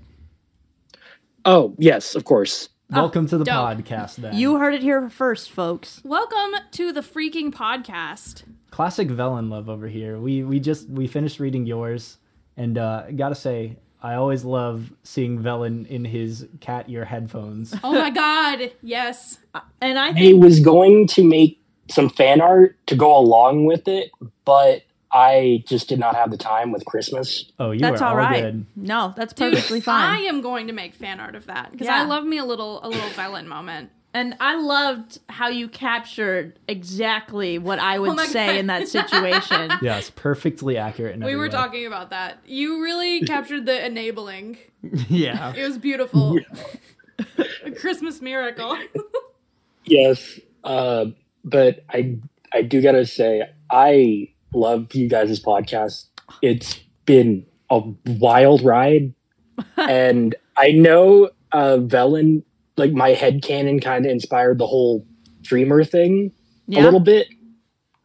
Oh, yes, of course. Welcome to the dope. podcast. Then You heard it here first, folks. Welcome to the freaking podcast. classic Velen love over here. We we just we finished reading yours, and uh, gotta say, I always love seeing Velen in his cat ear headphones. Oh my god, yes. And I I think was going to make some fan art to go along with it, but I just did not have the time with Christmas. Oh, you that's are all right. good. No, that's Dude, fine. I am going to make fan art of that because Yeah. I love me a little a little Velen moment. And I loved how you captured exactly what I would Oh say God. in that situation. Yes, perfectly accurate. In We were way. talking about that. You really captured the enabling. Yeah. It was beautiful. A Christmas miracle. Yes, uh, but I I do gotta say I love you guys' podcast. It's been a wild ride, and I know uh, Velen like my head canon kind of inspired the whole streamer thing a little bit.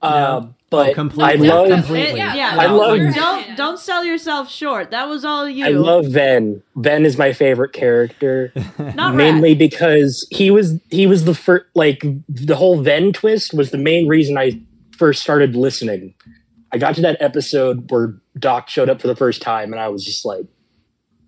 Uh, but I completely. love Completely. Yeah, Yeah, I no, love- don't don't sell yourself short. That was all you. I love Ven. Ven is my favorite character. Not mainly Rat. because he was he was the first like the whole Ven twist was the main reason I first started listening. I got to that episode where Doc showed up for the first time, and I was just like,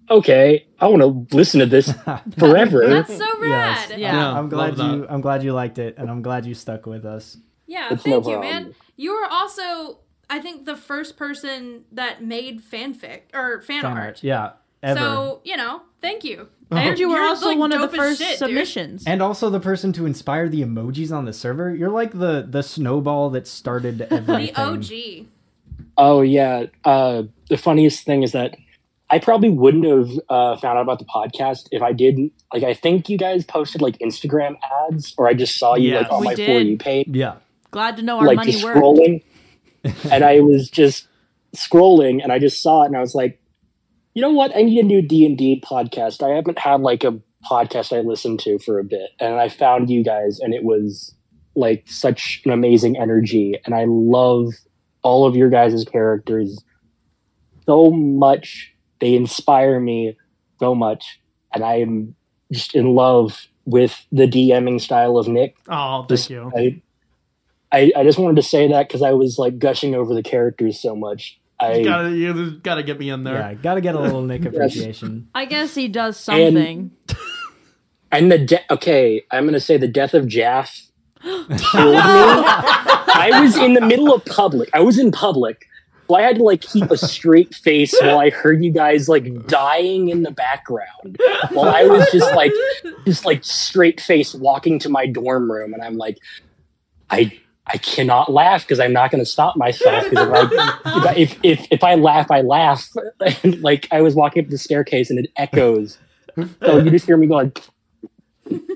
"Okay, I want to listen to this forever." That's so Yes. rad. Yeah. I'm glad love you. I'm glad you liked it, and I'm glad you stuck with us. Yeah, It's no thank you, man. You were also, I think, the first person that made fanfic or fan, Fan art. art, yeah, ever. So you know, thank you. And you were You're, also like, one of the first shit, dude. submissions. and also the person to inspire the emojis on the server. You're like the the snowball that started everything. The OG. Oh yeah. Uh, the funniest thing is that I probably wouldn't have uh, found out about the podcast if I didn't. Like, I think you guys posted like Instagram ads, or I just saw you like Yes. on We my did. for you page. Yeah, Glad to know our like money just worked. scrolling and i was just scrolling and i just saw it and i was like You know what? I need a new D and D podcast. I haven't had like a podcast I listened to for a bit, and I found you guys, and it was like such an amazing energy, and I love all of your guys' characters so much. They inspire me so much, and I am just in love with the DMing style of Nick. Oh, thank Just- you. I, I, I just wanted to say that because I was like gushing over the characters so much. I You gotta, you gotta get me in there. Yeah, gotta get a little Nick appreciation. I guess he does And- something. And the de- okay, I'm gonna say the death of Jaff killed me. I was in the middle of public. I was in public, so I had to like keep a straight face while I heard you guys like dying in the background. While I was just like, just like straight face walking to my dorm room, and I'm like, I. I cannot laugh because I'm not going to stop myself. Because if, I- if if if I laugh, I laugh. Like I was walking up the staircase and it echoes. So you just hear me going.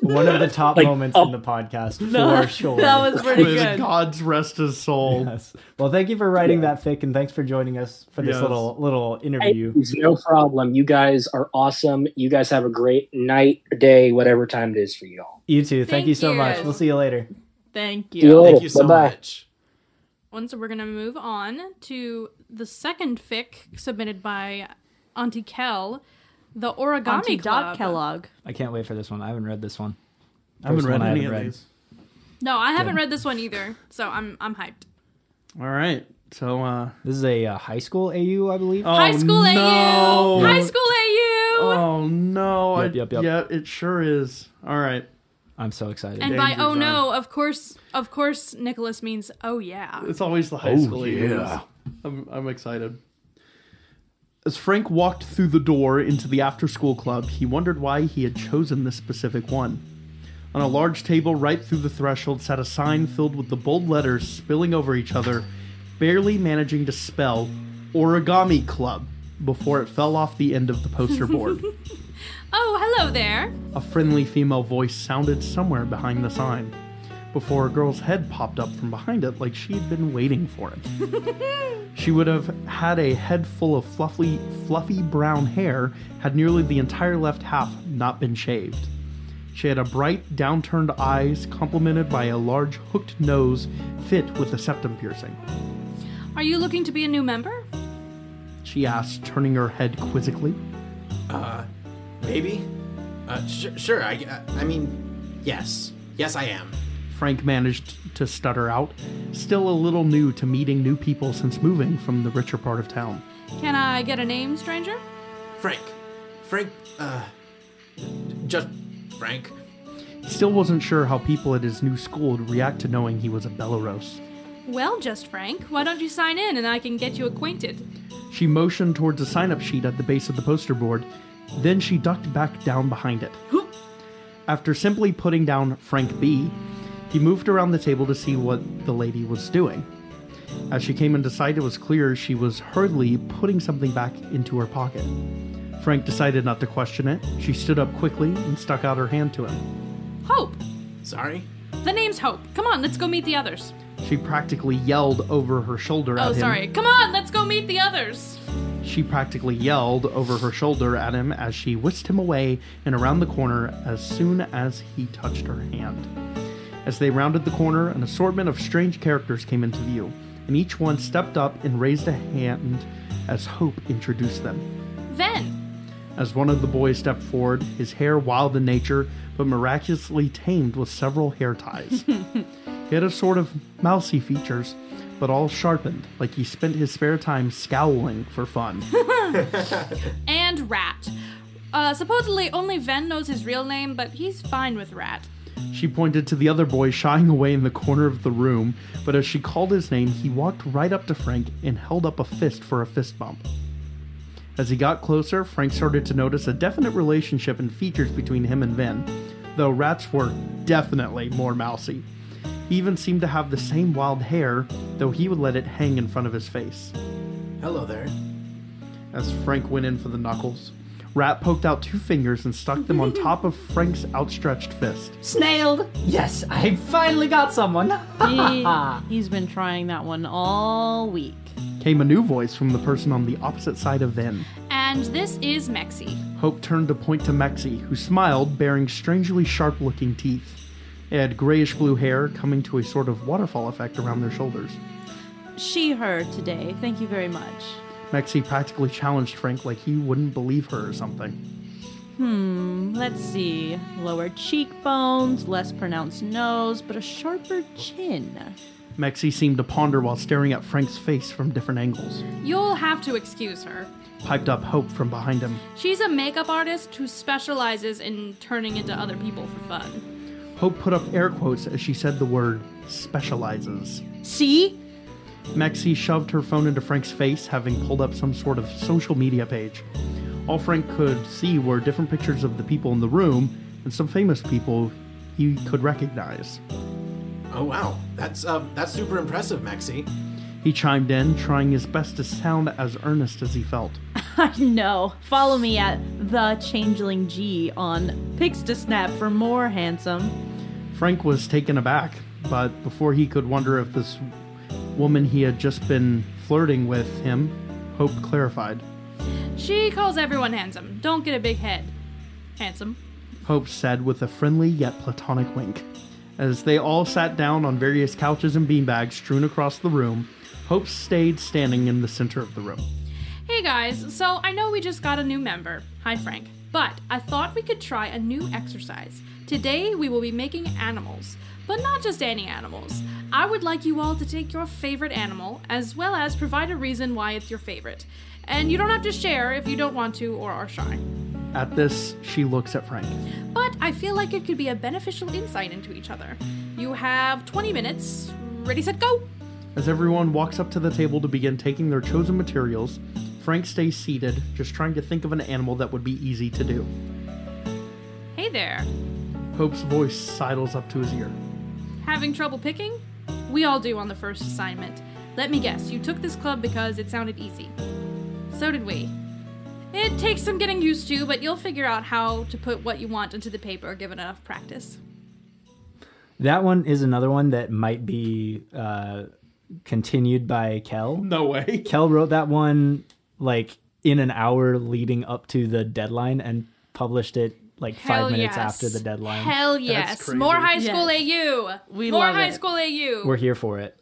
One of the top Like, moments up- in the podcast No, for sure. that was pretty good. God's rest his soul. Yes. Well, thank you for writing that fic, and thanks for joining us for this Yes. little little interview. it's no problem. You guys are awesome. You guys have a great night, day, whatever time it is for y'all. You too. Thank, Thank you so you. much. We'll see you later. Thank you you. Thank you so Bye-bye. much. One, so we're gonna move on to the second fic submitted by Auntie Kel, the Origami Auntie Club. Dot Kellogg. I can't wait for this one. I haven't read this one. I haven't First read one I any haven't of read. these. No, I haven't read this one either, so I'm I'm hyped. All right. So, uh, This is a uh, high school AU, I believe. oh, High school no. AU, high school AU, Oh no! Yep, I- yep, yep. Yeah, it sure is. All right. I'm so excited. and by Danger oh zone. no, of course, of course, Nicholas means oh yeah. It's always the high Oh, school yeah. years. I'm, I'm excited. As Frank walked through the door into the after school club, he wondered why he had chosen this specific one. On a large table right through the threshold sat a sign filled with the bold letters spilling over each other, barely managing to spell Origami Club before it fell off the end of the poster board. Oh, hello there. A friendly female voice sounded somewhere behind the sign before a girl's head popped up from behind it like she had been waiting for it. she would have had a head full of fluffy, fluffy brown hair had nearly the entire left half not been shaved. She had a bright, downturned eyes complemented by a large hooked nose fit with a septum piercing. Are you looking to be a new member? She asked, turning her head quizzically. Uh, maybe. Uh, sh- sure. I, I mean, yes, yes, I am. Frank managed to stutter out, still a little new to meeting new people since moving from the richer part of town. Can I get a name, stranger? Frank. Frank. Uh, just Frank. He still wasn't sure how people at his new school would react to knowing he was a Belarus. Well, just Frank. Why don't you sign in and I can get you acquainted? She motioned towards a sign up sheet at the base of the poster board, then she ducked back down behind it. After simply putting down Frank B, he moved around the table to see what the lady was doing. As she came into sight, it was clear she was hurriedly putting something back into her pocket. Frank decided not to question it. She stood up quickly and stuck out her hand to him. Hope. Sorry. The name's Hope. Come on, let's go meet the others. She practically yelled over her shoulder oh, at him. Oh, sorry. Come on, let's go meet the others. She practically yelled over her shoulder at him as she whisked him away and around the corner as soon as he touched her hand. As they rounded the corner, an assortment of strange characters came into view, and each one stepped up and raised a hand as Hope introduced them. Then, As one of the boys stepped forward, his hair wild in nature, but miraculously tamed with several hair ties. he had a sort of mousy features, but all sharpened, like he spent his spare time scowling for fun. and Rat. Uh, supposedly only Ven knows his real name, but he's fine with Rat. She pointed to the other boy shying away in the corner of the room, but as she called his name, he walked right up to Frank and held up a fist for a fist bump. As he got closer, Frank started to notice a definite relationship and features between him and Ven, though rats were definitely more mousy. He even seemed to have the same wild hair, though he would let it hang in front of his face. Hello there. As Frank went in for the knuckles, Rat poked out two fingers and stuck them on top of Frank's outstretched fist. Snailed. Yes, I finally got someone. He, he's been trying that one all week. came a new voice from the person on the opposite side of Vin. And this is Mexi. Hope turned to point to Mexi, who smiled, bearing strangely sharp looking teeth. They had grayish blue hair coming to a sort of waterfall effect around their shoulders. She, her today. Thank you very much. Maxie practically challenged Frank like he wouldn't believe her or something. Hmm, let's see. Lower cheekbones, less pronounced nose, but a sharper chin. Maxie seemed to ponder while staring at Frank's face from different angles. You'll have to excuse her. Piped up Hope from behind him. She's a makeup artist who specializes in turning into other people for fun. Hope put up air quotes as she said the word specializes. See? Maxie shoved her phone into Frank's face, having pulled up some sort of social media page. All Frank could see were different pictures of the people in the room and some famous people he could recognize. Oh wow, that's um, that's super impressive, Maxie. He chimed in, trying his best to sound as earnest as he felt. I know. Follow me at the Changeling G on Pix to Pixtasnap for more handsome. Frank was taken aback, but before he could wonder if this woman he had just been flirting with him, Hope clarified. She calls everyone handsome. Don't get a big head. Handsome. Hope said with a friendly yet platonic wink. As they all sat down on various couches and beanbags strewn across the room, Hope stayed standing in the center of the room. Hey guys, so I know we just got a new member. Hi, Frank. But I thought we could try a new exercise. Today we will be making animals, but not just any animals. I would like you all to take your favorite animal, as well as provide a reason why it's your favorite. And you don't have to share if you don't want to or are shy. At this, she looks at Frank. But I feel like it could be a beneficial insight into each other. You have 20 minutes. Ready, set, go! As everyone walks up to the table to begin taking their chosen materials, Frank stays seated, just trying to think of an animal that would be easy to do. Hey there. Hope's voice sidles up to his ear. Having trouble picking? We all do on the first assignment. Let me guess, you took this club because it sounded easy. So did we. It takes some getting used to, but you'll figure out how to put what you want into the paper given enough practice. That one is another one that might be uh, continued by Kel. No way. Kel wrote that one like in an hour leading up to the deadline and published it like Hell five minutes yes. after the deadline. Hell yes. crazy. More high school Yes. AU. We More love high it. school AU. We're here for it.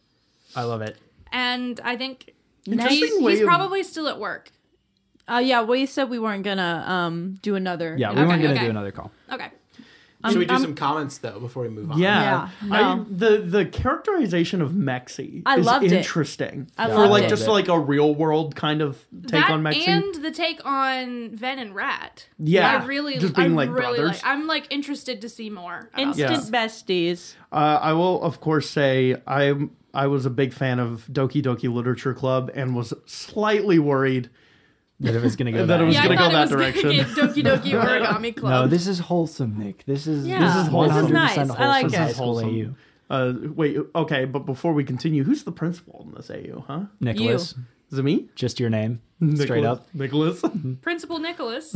I love it. and I think Interesting he's, way he's of- probably still at work. Uh, yeah, we said we weren't gonna um do another. Yeah, we Okay, weren't gonna okay. do another call. Okay. Should we do I'm- some comments though before we move on? Yeah, Yeah, I, the the characterization of Mexi I is loved it. interesting. I For loved like it. just like a real world kind of take that on Mexi. and the take on Ven and Rat. Yeah, I really just being I like really brothers. Like, I'm like interested to see more. Instant this. besties. Uh, I will, of course, say I'm I was a big fan of Doki Doki Literature Club and was slightly worried That it was gonna go That it was yeah, gonna I go thought that it was direction. Gonna get Doki Doki Origami Club. No, this is wholesome, Nick. This is Yeah, this this is is one hundred nice. percent I like wholesome it. high school Wholesome. AU. Uh, wait, okay, but before we continue, who's the principal in this AU, huh? Nicholas, Is it me? just your name, straight up. Nicholas. Principal Nicholas.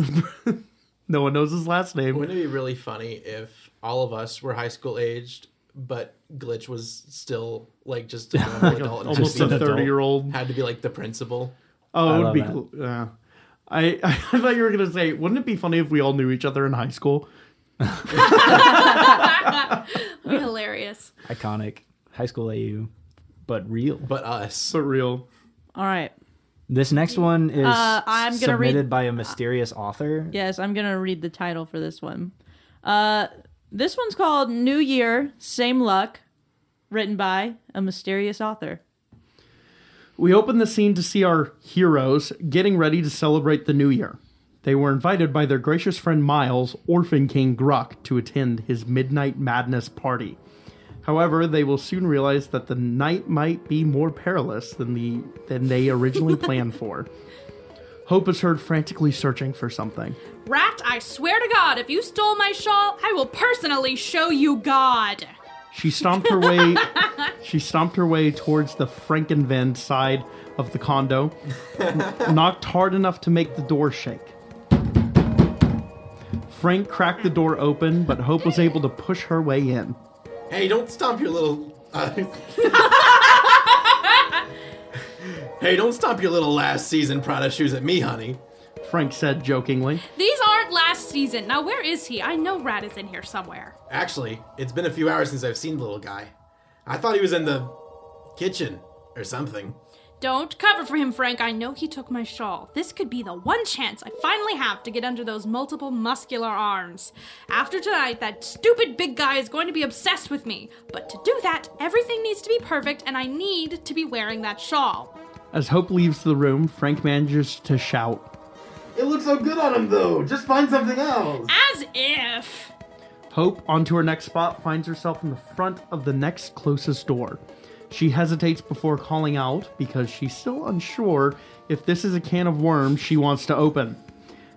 no one knows his last name. Wouldn't it be really funny if all of us were high school aged, but Glitch was still like just a normal adult Almost had a thirty-year-old. had to be like the principal. Oh, I it would be that. cool. Yeah. I, I thought you were gonna say, wouldn't it be funny if we all knew each other in high school? Be hilarious. Iconic high school AU, but real. But us. So real. All right. This next one is Uh, I'm gonna read- submitted by a mysterious author. Yes, I'm gonna read the title for this one. Uh, this one's called New Year, Same Luck, written by a mysterious author. We open the scene to see our heroes getting ready to celebrate the new year. They were invited by their gracious friend Miles, Orphan King Gruck, to attend his Midnight Madness party. However, they will soon realize that the night might be more perilous than the than they originally planned for. Hope is heard frantically searching for something. Rat, I swear to God, if you stole my shawl, I will personally show you God. She stomped her way she stomped her way towards the Frankenvend side of the condo, n- knocked hard enough to make the door shake. Frank cracked the door open, but Hope was able to push her way in. Hey, don't stomp your little. Uh, Hey, don't stomp your little last season Prada shoes at me, honey. Frank said jokingly. These aren't last season. Now, where is he? I know Rat is in here somewhere. Actually, it's been a few hours since I've seen the little guy. I thought he was in the kitchen or something. Don't cover for him, Frank. I know he took my shawl. This could be the one chance I finally have to get under those multiple muscular arms. After tonight, that stupid big guy is going to be obsessed with me. But to do that, everything needs to be perfect, and I need to be wearing that shawl. As Hope leaves the room, Frank manages to shout. It looks so good on him, though. Just find something else. As if. Hope, onto her next spot, finds herself in the front of the next closest door. She hesitates before calling out because she's still unsure if this is a can of worms she wants to open.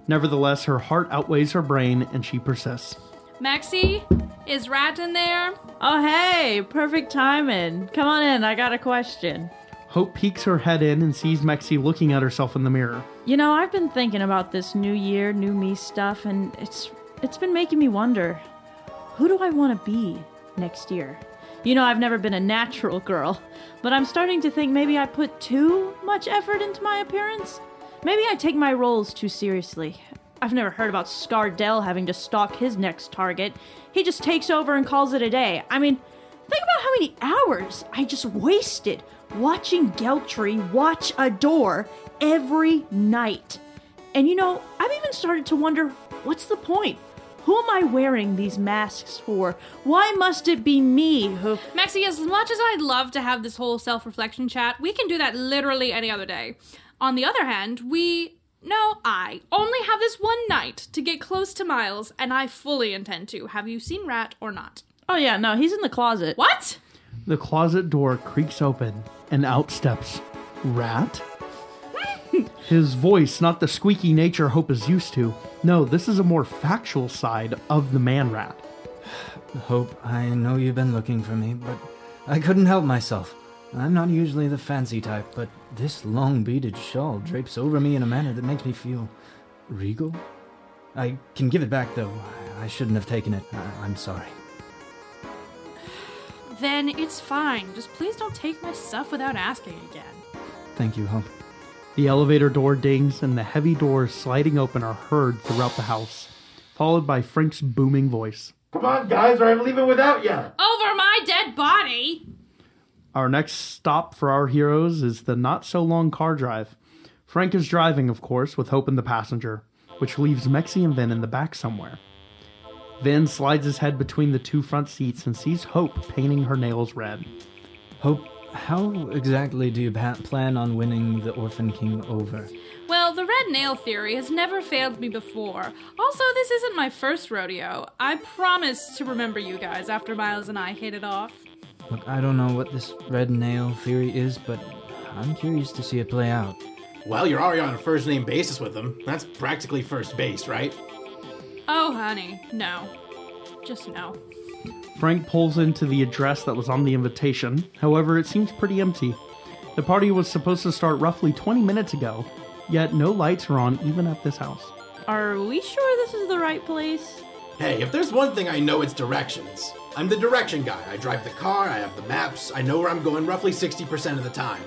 Nevertheless, her heart outweighs her brain and she persists. Maxie, is Rat in there? Oh, hey, perfect timing. Come on in, I got a question. Hope peeks her head in and sees Maxie looking at herself in the mirror. You know, I've been thinking about this new year, new me stuff, and it's it's been making me wonder who do I want to be next year? You know, I've never been a natural girl, but I'm starting to think maybe I put too much effort into my appearance. Maybe I take my roles too seriously. I've never heard about Scardell having to stalk his next target. He just takes over and calls it a day. I mean, think about how many hours I just wasted watching Geltry watch a door every night. And you know, I've even started to wonder what's the point? Who am I wearing these masks for? Why must it be me who. Maxie, as much as I'd love to have this whole self reflection chat, we can do that literally any other day. On the other hand, we. No, I only have this one night to get close to Miles, and I fully intend to. Have you seen Rat or not? Oh, yeah, no, he's in the closet. What? The closet door creaks open and out steps Rat? His voice, not the squeaky nature Hope is used to. No, this is a more factual side of the man rat. Hope, I know you've been looking for me, but I couldn't help myself. I'm not usually the fancy type, but this long beaded shawl drapes over me in a manner that makes me feel regal. I can give it back, though. I shouldn't have taken it. I- I'm sorry. Then it's fine. Just please don't take my stuff without asking again. Thank you, Hope. The elevator door dings and the heavy doors sliding open are heard throughout the house, followed by Frank's booming voice. Come on, guys, or I'm leaving without you. Over my dead body! Our next stop for our heroes is the not so long car drive. Frank is driving, of course, with Hope in the passenger, which leaves Mexi and Vin in the back somewhere. Vin slides his head between the two front seats and sees Hope painting her nails red. Hope, how exactly do you pa- plan on winning the Orphan King over? Well, the red nail theory has never failed me before. Also, this isn't my first rodeo. I promise to remember you guys after Miles and I hit it off. Look, I don't know what this red nail theory is, but I'm curious to see it play out. Well, you're already on a first name basis with him. That's practically first base, right? Oh, honey, no. Just no. Frank pulls into the address that was on the invitation, however, it seems pretty empty. The party was supposed to start roughly 20 minutes ago, yet no lights are on even at this house. Are we sure this is the right place? Hey, if there's one thing I know, it's directions. I'm the direction guy. I drive the car, I have the maps, I know where I'm going roughly 60% of the time.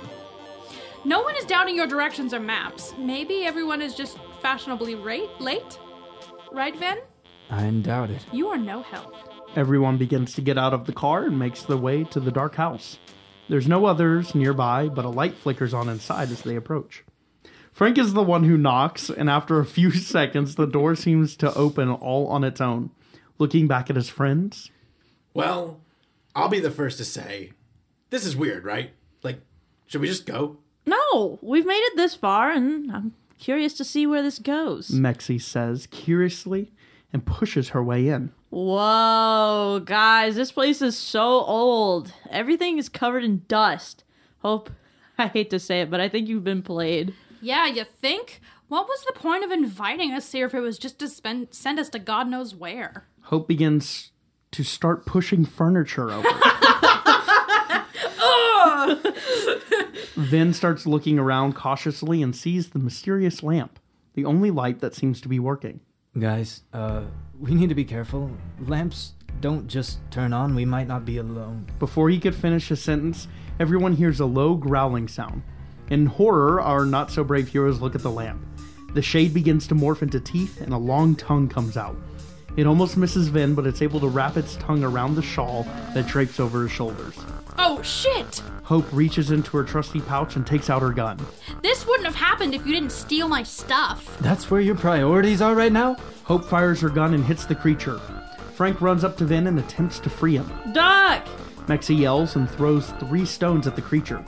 No one is doubting your directions or maps. Maybe everyone is just fashionably rate, late? Right, Ven? I doubt it. You are no help. Everyone begins to get out of the car and makes their way to the dark house. There's no others nearby, but a light flickers on inside as they approach. Frank is the one who knocks, and after a few seconds, the door seems to open all on its own. Looking back at his friends, Well, I'll be the first to say, this is weird, right? Like, should we just go? No, we've made it this far, and I'm curious to see where this goes. Mexi says curiously and pushes her way in. Whoa, guys, this place is so old. Everything is covered in dust. Hope, I hate to say it, but I think you've been played. Yeah, you think? What was the point of inviting us here if it was just to spend, send us to God knows where? Hope begins to start pushing furniture over. Vin starts looking around cautiously and sees the mysterious lamp, the only light that seems to be working. Guys, uh, we need to be careful. Lamps don't just turn on, we might not be alone. Before he could finish his sentence, everyone hears a low growling sound. In horror, our not so brave heroes look at the lamp. The shade begins to morph into teeth, and a long tongue comes out. It almost misses Vin, but it's able to wrap its tongue around the shawl that drapes over his shoulders. Oh shit! Hope reaches into her trusty pouch and takes out her gun. This wouldn't have happened if you didn't steal my stuff. That's where your priorities are right now? Hope fires her gun and hits the creature. Frank runs up to Vin and attempts to free him. Duck! Mexi yells and throws three stones at the creature.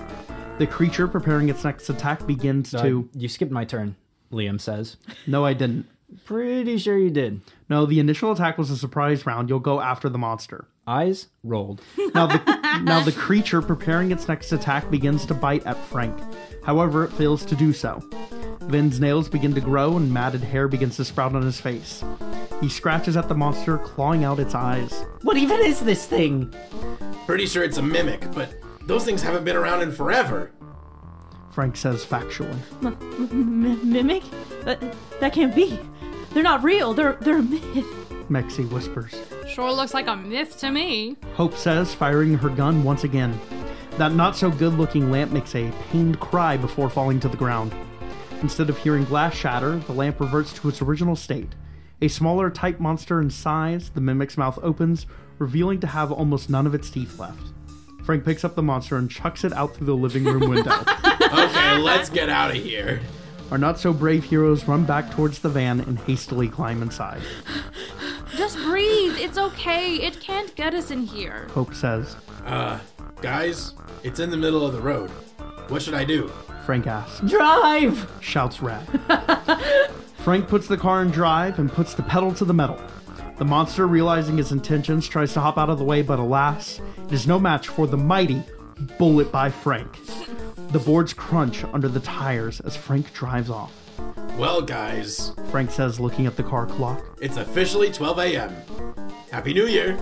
The creature, preparing its next attack, begins Uh, to. You skipped my turn, Liam says. No, I didn't. Pretty sure you did. No, the initial attack was a surprise round. You'll go after the monster. Eyes rolled. Now the now the creature preparing its next attack begins to bite at Frank. However, it fails to do so. Vin's nails begin to grow and matted hair begins to sprout on his face. He scratches at the monster, clawing out its eyes. What even is this thing? Pretty sure it's a mimic, but those things haven't been around in forever. Frank says factually. M- mimic? That, that can't be. They're not real. They're they're a myth. Mexi whispers. Sure looks like a myth to me. Hope says, firing her gun once again. That not so good looking lamp makes a pained cry before falling to the ground. Instead of hearing glass shatter, the lamp reverts to its original state. A smaller type monster in size, the mimic's mouth opens, revealing to have almost none of its teeth left. Frank picks up the monster and chucks it out through the living room window. Okay, let's get out of here. Our not so brave heroes run back towards the van and hastily climb inside. Just breathe. It's okay. It can't get us in here. Hope says. Uh, guys, it's in the middle of the road. What should I do? Frank asks. Drive! Shouts Rat. Frank puts the car in drive and puts the pedal to the metal. The monster, realizing his intentions, tries to hop out of the way, but alas, it is no match for the mighty bullet by Frank. The boards crunch under the tires as Frank drives off. Well, guys, Frank says, looking at the car clock. it's officially 12 a.m. Happy New Year.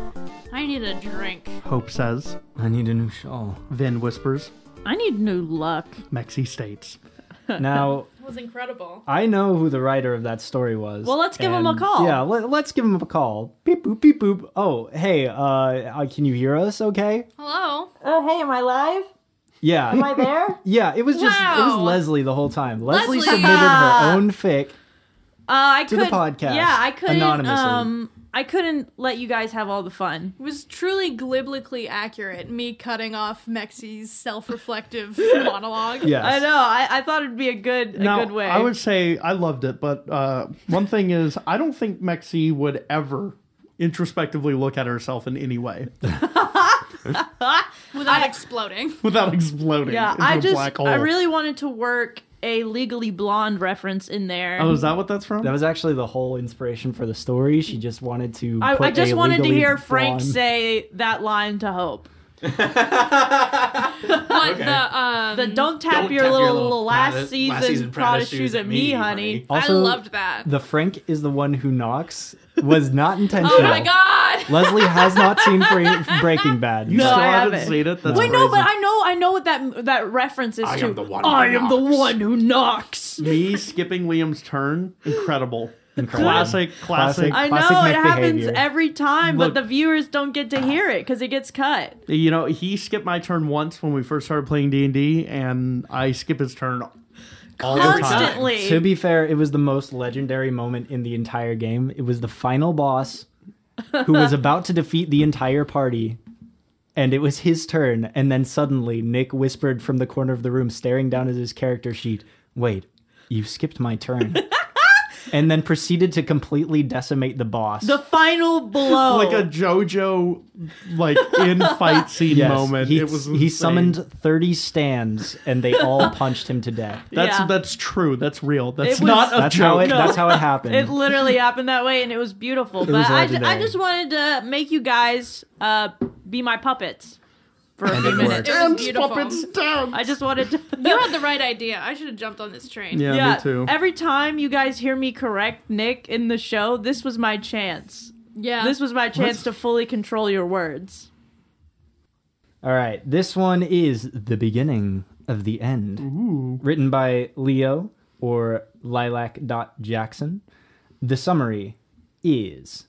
I need a drink. Hope says. I need a new shawl. Vin whispers. I need new luck. Mexi states. Now, That was incredible. I know who the writer of that story was. Well, let's give him a and- call. Yeah, let, let's give him a call. Beep boop, beep boop. Oh, hey, uh, uh, can you hear us okay? Hello. Oh, hey, am I live? Yeah. Am I there? Yeah, it was just, it was Wow. Leslie the whole time. Leslie, Leslie! submitted her own fic. Uh, I To the could podcast, Yeah, I couldn't. anonymously. Um, I couldn't let you guys have all the fun. It was truly gliblically accurate. Me cutting off Mexi's self-reflective monologue. Yes. I know. I, I thought it'd be a good a now, good way. I would say I loved it, but uh, one thing is, I don't think Mexi would ever introspectively look at herself in any way Without exploding. without exploding yeah, into I a just black hole. I really wanted to work a legally blonde reference in there. Oh, is that what that's from? That was actually the whole inspiration for the story. She just wanted to. I, put I just a wanted to legally hear Frank blonde- say that line to Hope. What the um The don't tap, Don't your, tap little, your little last, Prada- season last season Prada, shoes at me, honey. I Also, loved that. The Frank is the one who knocks was not intentional. Oh my god. Leslie has not seen Breaking Bad. you No, still I haven't haven't. seen it? That's Wait, no, but. I know, I know what that that reference is I to. am the one I am the one who knocks. Me skipping Liam's turn, incredible. Incredible. Classic, classic. Classic. I Classic know Nick it happens behavior. every time, Look- but the viewers don't get to hear it because it gets cut. You know, he skipped my turn once when we first started playing D and D, and I skip his turn all the time. Constantly. To be fair, it was the most legendary moment in the entire game. It was the final boss who was about to defeat the entire party. And it was his turn, and then suddenly Nick whispered from the corner of the room, staring down at his character sheet, Wait, you skipped my turn. and then proceeded to completely decimate the boss. the final blow. Like a JoJo, like in fight scene Yes, moment. He, it was he summoned 30 stands, and they all punched him to death. That's Yeah. that's true. That's real. That's was- not a That's joke. how it. No. That's how it happened. It literally happened that way, and it was beautiful. but was I, I just wanted to make you guys uh, be my puppets for a And few minutes. It was Dance, beautiful. puppets, dance. I just wanted to. You had the right idea. I should have jumped on this train. Yeah, yeah, me too. every time you guys hear me correct Nick in the show, this was my chance. Yeah. This was my chance to fully control your words. All right, this one is the beginning of the end. Written by Leo or Lilac Jackson. The summary is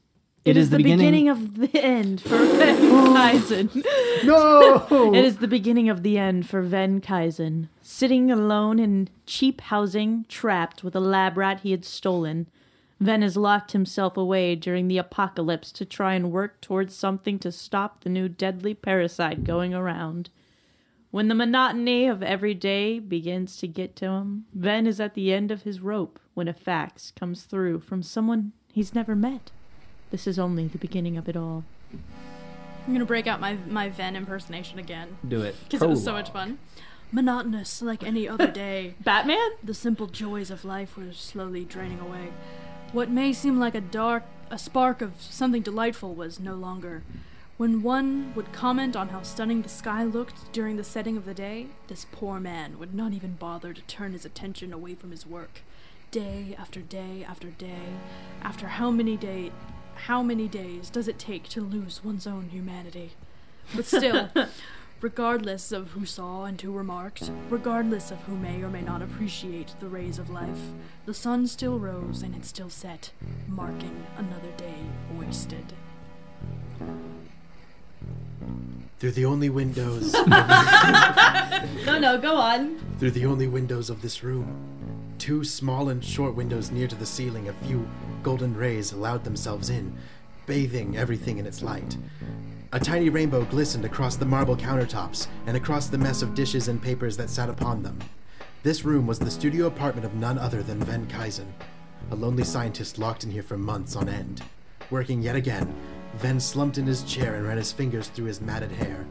It is, the beginning... of the end for Ven Kaizen. No! It is the beginning of the end for Ven Kaizen. Sitting alone in cheap housing, trapped with a lab rat he had stolen, Ven has locked himself away during the apocalypse to try and work towards something to stop the new deadly parasite going around. When the monotony of every day begins to get to him, Ven is at the end of his rope when a fax comes through from someone he's never met. This is only the beginning of it all. I'm gonna break out my my Ven impersonation again. Do it. Because it was so much fun. Monotonous like any other day. Batman? The simple joys of life were slowly draining away. What may seem like a dark, a spark of something delightful was no longer. When one would comment on how stunning the sky looked during the setting of the day, this poor man would not even bother to turn his attention away from his work. Day after day after day, after how many day, how many days does it take to lose one's own humanity? But still, regardless of who saw and who remarked, regardless of who may or may not appreciate the rays of life, the sun still rose and it still set, marking another day wasted. Through the only windows. No, no, go on. Through the only windows of this room. Two small and short windows near to the ceiling, a few golden rays allowed themselves in, bathing everything in its light. A tiny rainbow glistened across the marble countertops and across the mess of dishes and papers that sat upon them. This room was the studio apartment of none other than Ven Kaizen, a lonely scientist locked in here for months on end. Working yet again, Ven slumped in his chair and ran his fingers through his matted hair.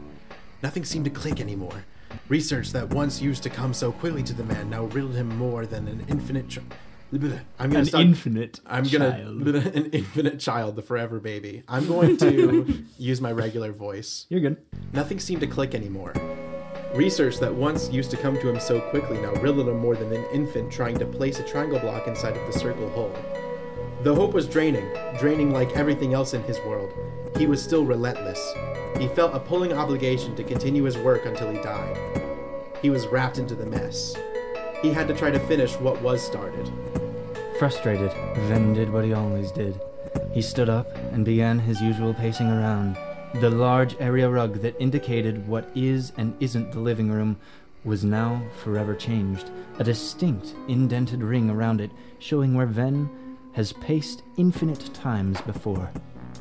Nothing seemed to click anymore. Research that once used to come so quickly to the man now riddled him more than an infinite. Ch- I'm gonna An infinite I'm gonna child. an infinite child, the forever baby. I'm going to use my regular voice. You're good. Nothing seemed to click anymore. Research that once used to come to him so quickly now riddled him more than an infant trying to place a triangle block inside of the circle hole. The hope was draining, draining like everything else in his world. He was still relentless. He felt a pulling obligation to continue his work until he died. He was wrapped into the mess. He had to try to finish what was started. Frustrated, Ven did what he always did. He stood up and began his usual pacing around. The large area rug that indicated what is and isn't the living room was now forever changed. A distinct indented ring around it, showing where Ven has paced infinite times before.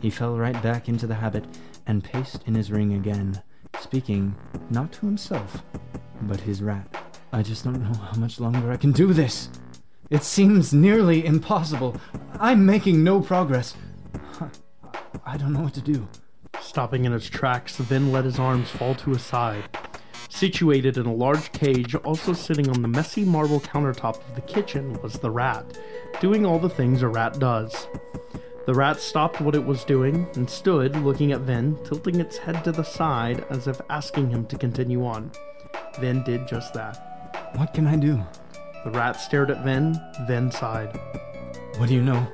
He fell right back into the habit and paced in his ring again, speaking not to himself, but his rat. I just don't know how much longer I can do this. It seems nearly impossible. I'm making no progress. I don't know what to do. Stopping in its tracks, Vin let his arms fall to his side. Situated in a large cage, also sitting on the messy marble countertop of the kitchen, was the rat, doing all the things a rat does. The rat stopped what it was doing and stood looking at Vin, tilting its head to the side as if asking him to continue on. Vin did just that. What can I do? The rat stared at Vin, then sighed. What do you know?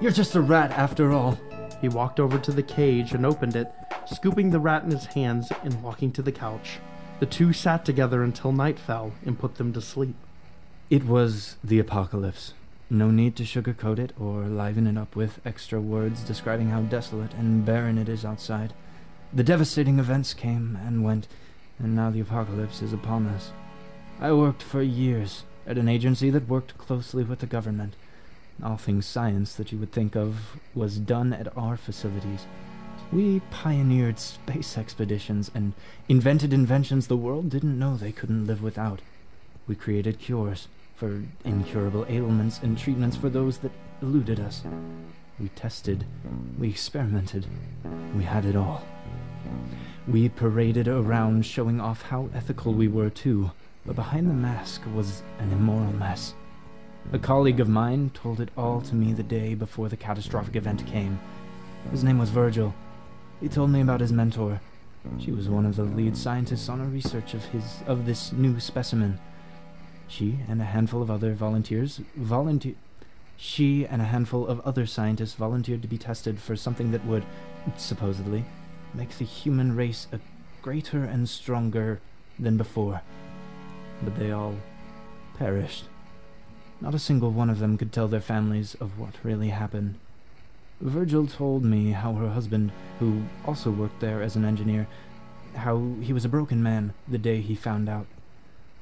You're just a rat after all. He walked over to the cage and opened it, scooping the rat in his hands and walking to the couch. The two sat together until night fell and put them to sleep. It was the apocalypse. No need to sugarcoat it or liven it up with extra words describing how desolate and barren it is outside. The devastating events came and went, and now the apocalypse is upon us. I worked for years at an agency that worked closely with the government. All things science that you would think of was done at our facilities. We pioneered space expeditions and invented inventions the world didn't know they couldn't live without. We created cures for incurable ailments and treatments for those that eluded us. We tested, we experimented, we had it all. We paraded around showing off how ethical we were too, but behind the mask was an immoral mess. A colleague of mine told it all to me the day before the catastrophic event came. His name was Virgil. He told me about his mentor. She was one of the lead scientists on a research of his of this new specimen. She and a handful of other volunteers volunteer she and a handful of other scientists volunteered to be tested for something that would supposedly make the human race a greater and stronger than before. But they all perished. Not a single one of them could tell their families of what really happened. Virgil told me how her husband, who also worked there as an engineer, how he was a broken man the day he found out.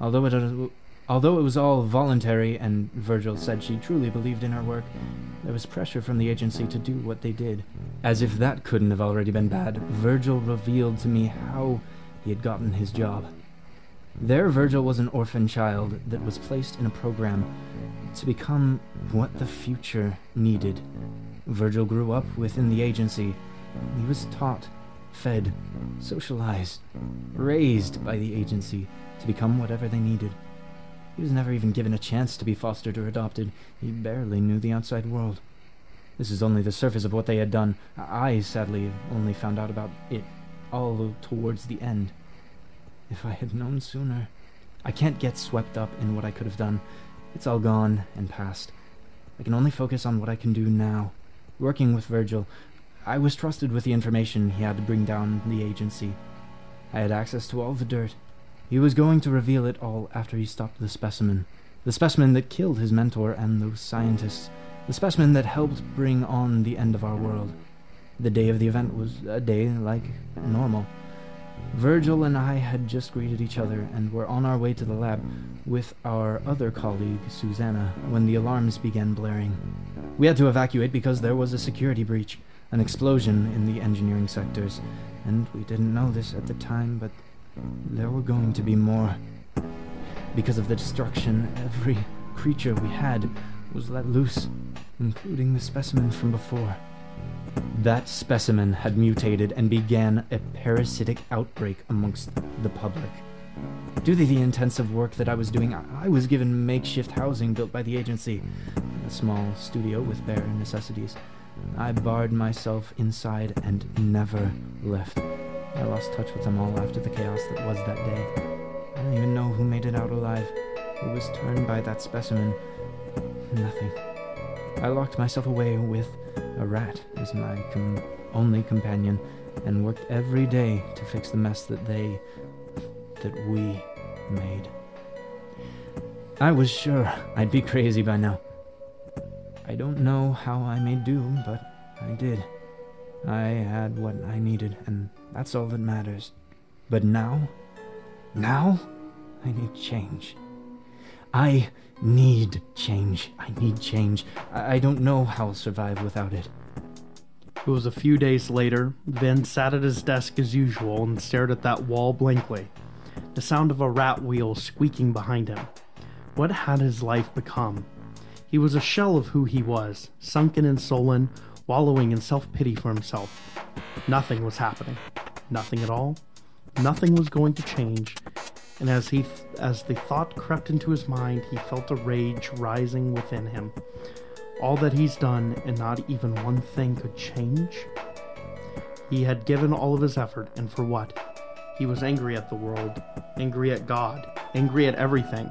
Although it, although it was all voluntary and Virgil said she truly believed in her work, there was pressure from the agency to do what they did. As if that couldn't have already been bad, Virgil revealed to me how he had gotten his job. There, Virgil was an orphan child that was placed in a program to become what the future needed. Virgil grew up within the agency. He was taught, fed, socialized, raised by the agency to become whatever they needed. He was never even given a chance to be fostered or adopted. He barely knew the outside world. This is only the surface of what they had done. I, sadly, only found out about it all towards the end. If I had known sooner. I can't get swept up in what I could have done. It's all gone and past. I can only focus on what I can do now. Working with Virgil, I was trusted with the information he had to bring down the agency. I had access to all the dirt. He was going to reveal it all after he stopped the specimen. The specimen that killed his mentor and those scientists. The specimen that helped bring on the end of our world. The day of the event was a day like normal. Virgil and I had just greeted each other and were on our way to the lab with our other colleague, Susanna, when the alarms began blaring. We had to evacuate because there was a security breach, an explosion in the engineering sectors, and we didn't know this at the time, but there were going to be more. Because of the destruction, every creature we had was let loose, including the specimen from before. That specimen had mutated and began a parasitic outbreak amongst the public. Due to the intensive work that I was doing, I was given makeshift housing built by the agency, a small studio with bare necessities. I barred myself inside and never left. I lost touch with them all after the chaos that was that day. I don't even know who made it out alive, who was turned by that specimen. Nothing. I locked myself away with a rat as my com- only companion and worked every day to fix the mess that they, that we made. I was sure I'd be crazy by now. I don't know how I made do, but I did. I had what I needed, and that's all that matters. But now, now, I need change. I need change. I need change. I, I don't know how I'll survive without it. It was a few days later. Vin sat at his desk as usual and stared at that wall blankly, the sound of a rat wheel squeaking behind him. What had his life become? He was a shell of who he was, sunken and sullen, wallowing in self pity for himself. Nothing was happening. Nothing at all. Nothing was going to change. And as he th- as the thought crept into his mind, he felt a rage rising within him. All that he's done and not even one thing could change. He had given all of his effort, and for what? He was angry at the world, angry at God, angry at everything.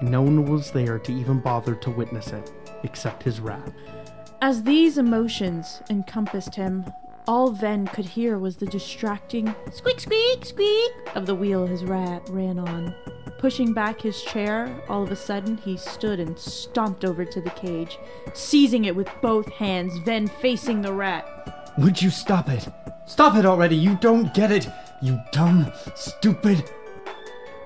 No one was there to even bother to witness it, except his rat. As these emotions encompassed him, all Ven could hear was the distracting squeak, squeak, squeak of the wheel his rat ran on. Pushing back his chair, all of a sudden he stood and stomped over to the cage, seizing it with both hands, Ven facing the rat. Would you stop it? Stop it already! You don't get it! You dumb, stupid.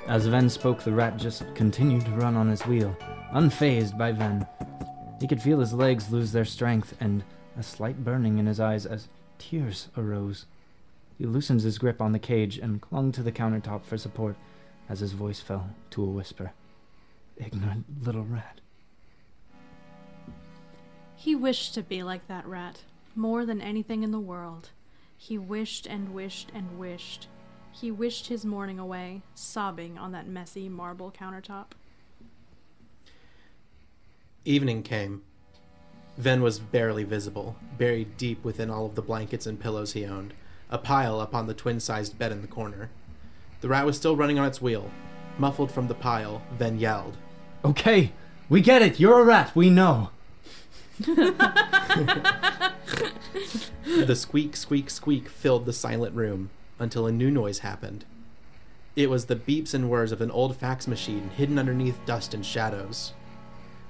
As Ven spoke, the rat just continued to run on his wheel, unfazed by Ven. He could feel his legs lose their strength and a slight burning in his eyes as tears arose. He loosened his grip on the cage and clung to the countertop for support as his voice fell to a whisper. Ignorant little rat. He wished to be like that rat, more than anything in the world. He wished and wished and wished. He wished his morning away, sobbing on that messy marble countertop. Evening came. Ven was barely visible, buried deep within all of the blankets and pillows he owned, a pile upon the twin sized bed in the corner. The rat was still running on its wheel. Muffled from the pile, Ven yelled. Okay, we get it. You're a rat. We know. The squeak, squeak, squeak filled the silent room until a new noise happened. It was the beeps and whirs of an old fax machine hidden underneath dust and shadows.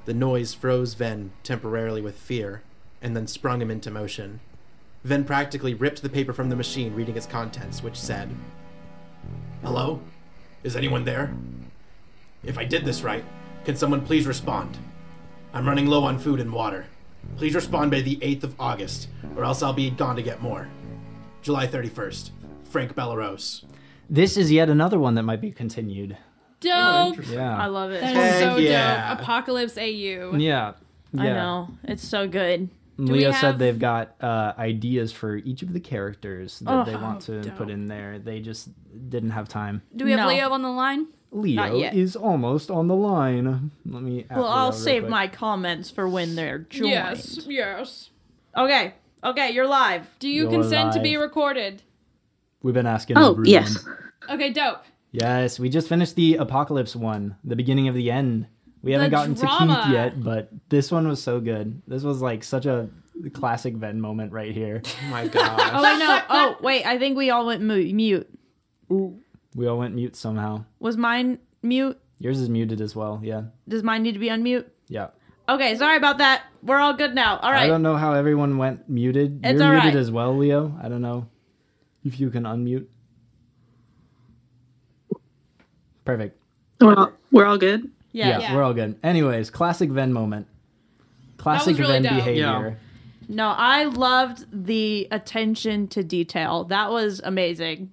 The noise froze Ven temporarily with fear. and then sprung him into motion. Ven practically ripped the paper from the machine, reading its contents, which said, Hello? Is anyone there? If I did this right, can someone please respond? I'm running low on food and water. Please respond by the 8th of August, or else I'll be gone to get more. July 31st. Frank Belarose. This is yet another one that might be continued. Dope. Yeah. I love it. That Heck so yeah. dope. Apocalypse AU. Yeah. I know. It's so good. Do Leo have- said they've got uh, ideas for each of the characters that Oh, they want to dope. put in there. They just didn't have time. Do we have No. Leo on the line? Leo is almost on the line. Let me. at Well, I'll save quick. my comments for when they're joined. Yes. Yes. Okay. Okay, you're live. Do you You're consent to be recorded? We've been asking. Oh, everyone. yes. Okay, dope. Yes, we just finished the apocalypse one, the beginning of the end. We haven't The gotten to drama. Keith yet, but this one was so good. This was like such a classic Ven moment right here. Oh my gosh. Oh I know. Oh wait, I think we all went mu- mute. We all went mute somehow. Was mine mute? Yours is muted as well. Yeah, Does mine need to be unmute? yeah. Okay, sorry about that. We're all good now. All right. I don't know how everyone went muted. It's You're all muted right. as well, Leo. I don't know if you can unmute. Perfect. We're all, we're all good. Yeah. Yeah, we're all good. Anyways, classic Ven moment. Classic really Ven dope. behavior. No, I loved the attention to detail. That was amazing.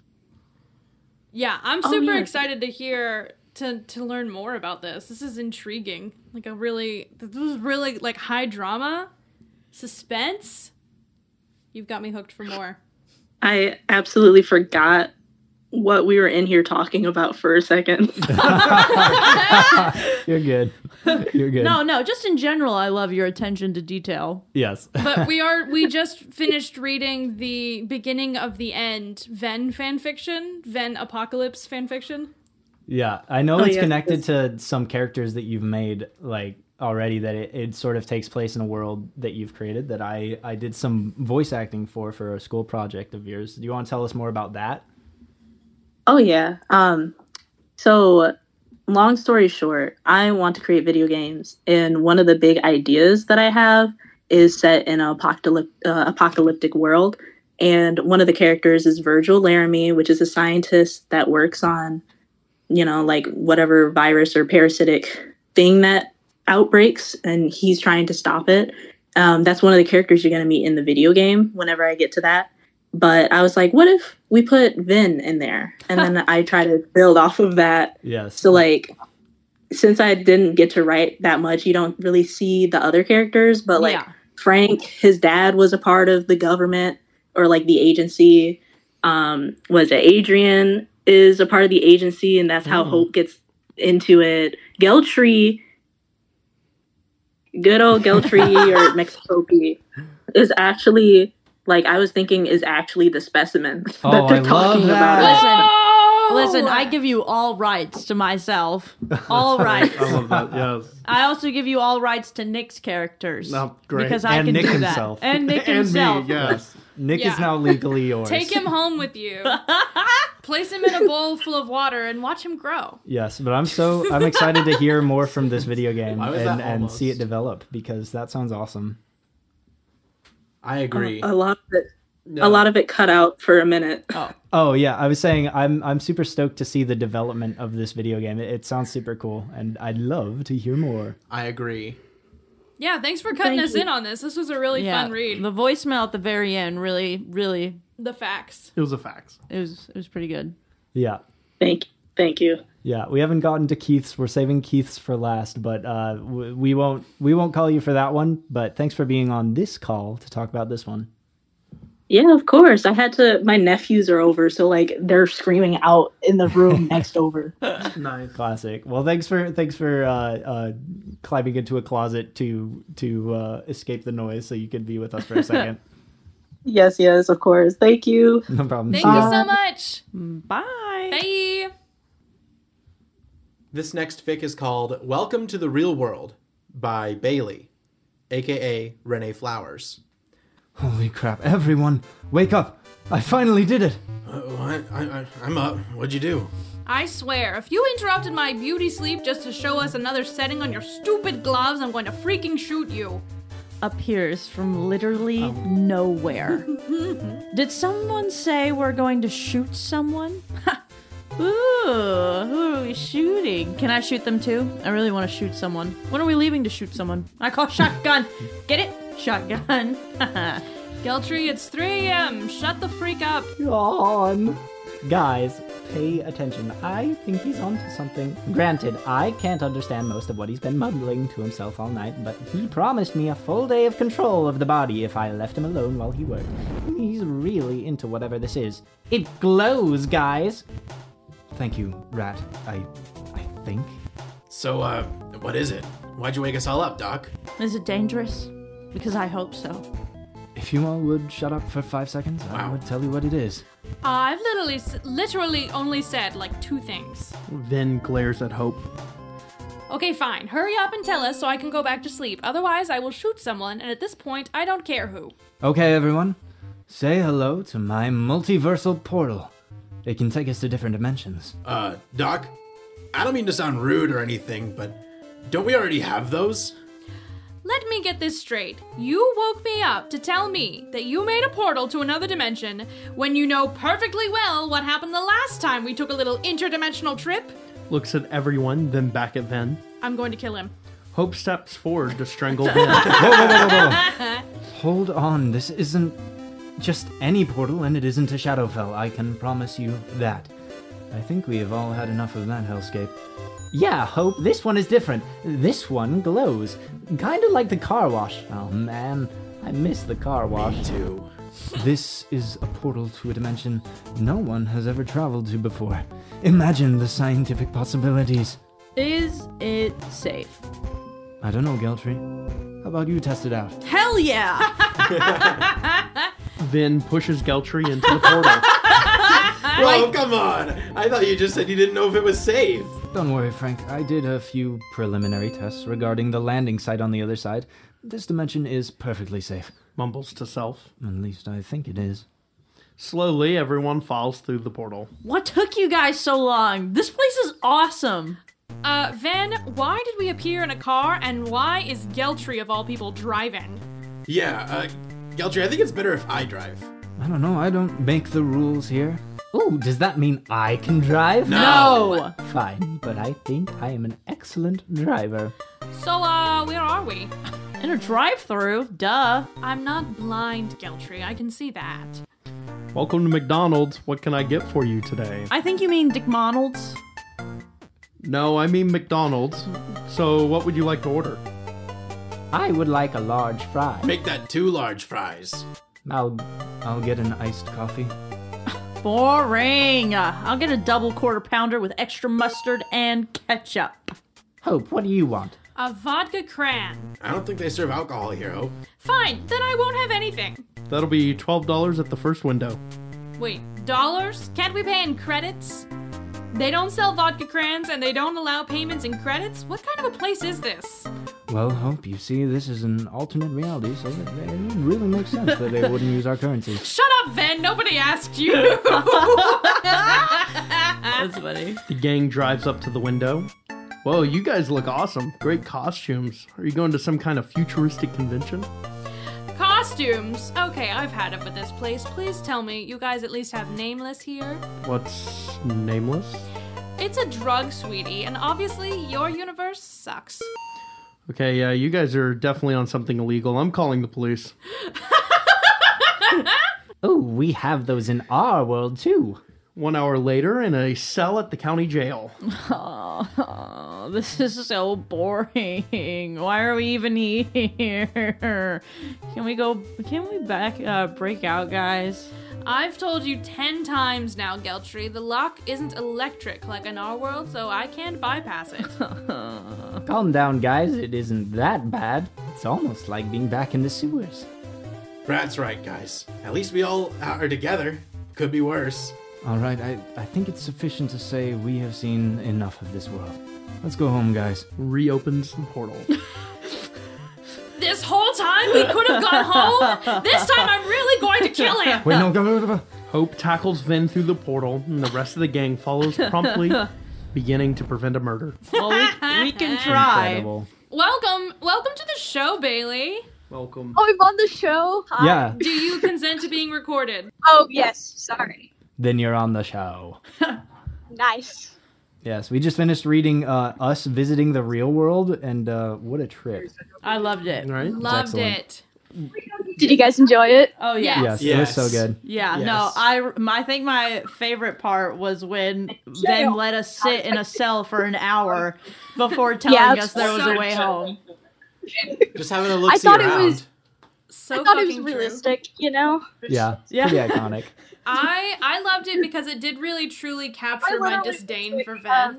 Yeah, I'm Oh, super yeah. excited to hear to to learn more about this. This is intriguing. Like a really this was really like high drama, suspense. You've got me hooked for more. I absolutely forgot what we were in here talking about for a second. You're good. You're good. No, no, just in general, I love your attention to detail. Yes. But we are we just finished reading the beginning of the end Ven fanfiction, Ven apocalypse fanfiction. Yeah, I know Oh, it's yeah, connected to some characters that you've made like already that it, it sort of takes place in a world that you've created that I I did some voice acting for for a school project of yours. Do you want to tell us more about that? Oh yeah. Um so long story short, I want to create video games and one of the big ideas that I have is set in an uh, apocalyptic world and one of the characters is Virgil Laramie, which is a scientist that works on you know, like whatever virus or parasitic thing that outbreaks, and he's trying to stop it. Um, that's one of the characters you're going to meet in the video game whenever I get to that. But I was like, what if we put Vin in there? And then I try to build off of that. Yes. So, like, since I didn't get to write that much, you don't really see the other characters. But, like, Yeah. Frank, his dad was a part of the government or like the agency. Um, was it Adrian is a part of the agency, and that's how Mm. Hope gets into it. Geltry, good old Geltry or Mexicopy, is actually like I was thinking is actually the specimen Oh, that they're I love talking that. about. Oh! Listen, I give you all rights to myself. All rights. I love that. Yes. I also give you all rights to Nick's characters. Oh, great. Because I And can Nick do himself. that. And Nick And me, himself. yes. Nick Yeah. is now legally yours. Take him home with you. Place him in a bowl full of water and watch him grow. Yes, but I'm so I'm excited to hear more from this video game and, and see it develop because that sounds awesome. I uh, agree. A lot of it, No. a lot of it cut out for a minute. Oh. oh yeah, I was saying I'm I'm super stoked to see the development of this video game. It, it sounds super cool, and I'd love to hear more. I agree. Yeah, thanks for cutting Thank us you. in on this. This was a really Yeah, fun read. The voicemail at the very end really, really, The facts. It was a fax. it was it was pretty good. Yeah, Thank, thank you. yeah. We haven't gotten to Keith's. We're saving Keith's for last, but uh, we won't we won't call you for that one. But thanks for being on this call to talk about this one. Yeah, of course. I had to. My nephews are over, so like they're screaming out in the room next over. Nice. Classic. Well, thanks for thanks for uh, uh, climbing into a closet to to uh, escape the noise so you could be with us for a second. Yes, yes, of course. Thank you. no problem. Thank See you ya. so much. Bye. Bye. This next fic is called Welcome to the Real World by Bailey, aka Renee Flowers. Holy crap! Everyone, wake up! I finally did it. Uh, what? I, I, I'm up. What'd you do? I swear, if you interrupted my beauty sleep just to show us another setting on your stupid gloves, I'm going to freaking shoot you. appears from literally nowhere. Did someone say we're going to shoot someone? Ooh, who are we shooting? Can I shoot them too? I really want to shoot someone. When are we leaving to shoot someone? I call shotgun. Get it? Shotgun. Geltry, it's 3 a.m. Shut the freak up. on. Guys, pay attention. I think he's onto something. Granted, I can't understand most of what he's been mumbling to himself all night, but he promised me a full day of control of the body if I left him alone while he worked. He's really into whatever this is. It glows, guys. Thank you, Rat. I I think. So, uh, what is it? Why'd you wake us all up, Doc? Is it dangerous? Because I hope so. If you all would shut up for five seconds, I would tell you what it is. I've literally, s- literally only said like two things. Vin glares at Hope. Okay, fine. Hurry up and tell us so I can go back to sleep. Otherwise, I will shoot someone, and at this point, I don't care who. Okay, everyone. Say hello to my multiversal portal. It can take us to different dimensions. Uh, Doc? I don't mean to sound rude or anything, but don't we already have those? Let me get this straight. You woke me up to tell me that you made a portal to another dimension when you know perfectly well what happened the last time we took a little interdimensional trip. Looks at everyone, then back at Vin. I'm going to kill him. Hope steps forward to strangle Vin. Whoa, whoa, whoa, whoa, whoa. Hold on, this isn't just any portal, and it isn't a Shadowfell. I can promise you that. I think we have all had enough of that hellscape. Yeah, Hope, this one is different. This one glows. Kinda like the car wash. Oh man, I miss the car wash. Me too. This is a portal to a dimension no one has ever traveled to before. Imagine the scientific possibilities. Is it safe? I don't know, Geltry. How about you test it out? Hell yeah! Vin pushes Geltry into the portal. Oh, come on! I thought you just said you didn't know if it was safe. Don't worry, Frank. I did a few preliminary tests regarding the landing site on the other side. This dimension is perfectly safe. Mumbles to self. At least I think it is. Slowly, everyone falls through the portal. What took you guys so long? This place is awesome. Uh, Van, why did we appear in a car, and why is Geltry of all people driving? Yeah, uh, Geltry, I think it's better if I drive. I don't know. I don't make the rules here. Oh, does that mean I can drive? No. Fine, but I think I am an excellent driver. So, uh, where are we? In a drive-through, duh. I'm not blind, Geltry. I can see that. Welcome to McDonald's. What can I get for you today? I think you mean Dick Monald's. No, I mean McDonald's. So, what would you like to order? I would like a large fry. Make that two large fries. I'll I'll get an iced coffee. Boring. Uh, I'll get a double quarter pounder with extra mustard and ketchup. Hope, what do you want? A vodka cran. I don't think they serve alcohol here, Hope. Fine, then I won't have anything. That'll be $12 at the first window. Wait, dollars? Can't we pay in credits? They don't sell vodka crans and they don't allow payments in credits? What kind of a place is this? Well, Hope, you see, this is an alternate reality, so it, it really makes sense that they wouldn't use our currency. Shut up, Ven! Nobody asked you! That's funny. The gang drives up to the window. Whoa, you guys look awesome. Great costumes. Are you going to some kind of futuristic convention? Costumes! Okay, I've had it with this place. Please tell me, you guys at least have Nameless here? What's nameless? It's a drug, sweetie, and obviously your universe sucks. Okay, yeah, you guys are definitely on something illegal. I'm calling the police. Oh, we have those in our world too. One hour later, in a cell at the county jail. Oh, this is so boring. Why are we even here? Can we go? Can we back? Uh, break out, guys. I've told you ten times now, Geltry, the lock isn't electric like in our world, so I can't bypass it. Calm down, guys. It isn't that bad. It's almost like being back in the sewers. That's right, guys. At least we all are together. Could be worse. All right, I, I think it's sufficient to say we have seen enough of this world. Let's go home, guys. Reopens the portal. this whole time we could have gone home? This time I'm really going to kill him! Wait, no, go, go, go. Hope tackles Vin through the portal, and the rest of the gang follows promptly, beginning to prevent a murder. Well, we, we can try. Incredible. Welcome, welcome to the show, Bailey. Welcome. Oh, I'm on the show. Hi. Yeah. Do you consent to being recorded? Oh yes. Sorry. Then you're on the show. Nice. Yes, we just finished reading uh, Us Visiting the Real World, and uh, what a trip. I loved it. Right? Loved excellent. it. Did you guys enjoy it? Oh yeah. Yes, it was so good. Yeah, Yes. no, I, my- I think my favorite part was when they let us sit in a cell for an hour before telling Yeah, us there was a way true. home. Just having a look I see thought it was- So I thought it was fucking true. realistic. You know. Yeah, Yeah. pretty iconic. I I loved it because it did really truly capture my disdain for Uh,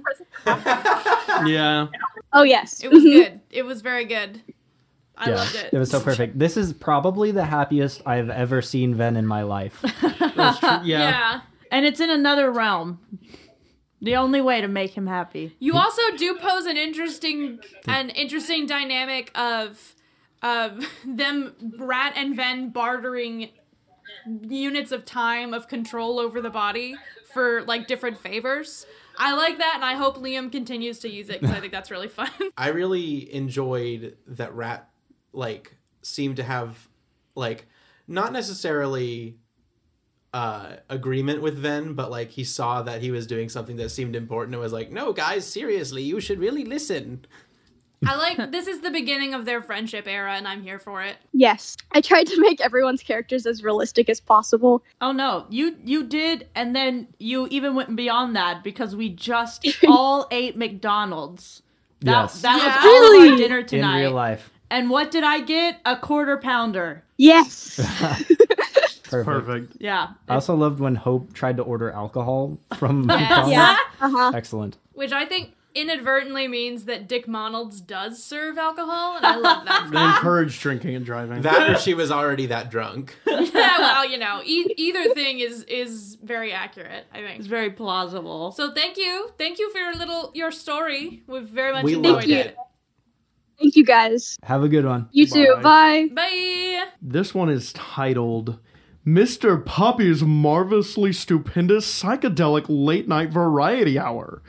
Ven. Yeah. Oh yes. It was Mhm. good. It was very good. I yeah, loved it. it was so perfect. This is probably the happiest I've ever seen Ven in my life. That's. Yeah. Yeah. And it's in another realm. The only way to make him happy. You also do pose an interesting an interesting dynamic of of them Rat and Ven bartering units of time of control over the body for like different favors. I like that, and I hope Liam continues to use it because I think that's really fun. I really enjoyed that Rat like seemed to have like not necessarily uh agreement with Ven, but like he saw that he was doing something that seemed important and was like, "No, guys, seriously, you should really listen." I like this is the beginning of their friendship era, and I'm here for it. Yes. I tried to make everyone's characters as realistic as possible. Oh no, you you did, and then you even went beyond that because we just all ate McDonald's. That, Yes. that Yeah. was all of our Really? dinner in tonight. real life. And what did I get? A quarter pounder. Yes. Perfect. Perfect. Yeah. I also loved when Hope tried to order alcohol from Yes. McDonald's. yeah. Uh huh. Excellent. Which I think inadvertently means that Dick Monalds does serve alcohol, and I love that. They encourage drinking and driving. That or she was already that drunk. yeah, well, you know, e- either thing is is very accurate. I think It's very plausible. So thank you, thank you for your little your story. We've very much We enjoyed loved you. it. Thank you guys. Have a good one. You too. Bye. Bye. This one is titled Mr. Poppy's Marvelously Stupendous Psychedelic Late Night Variety Hour.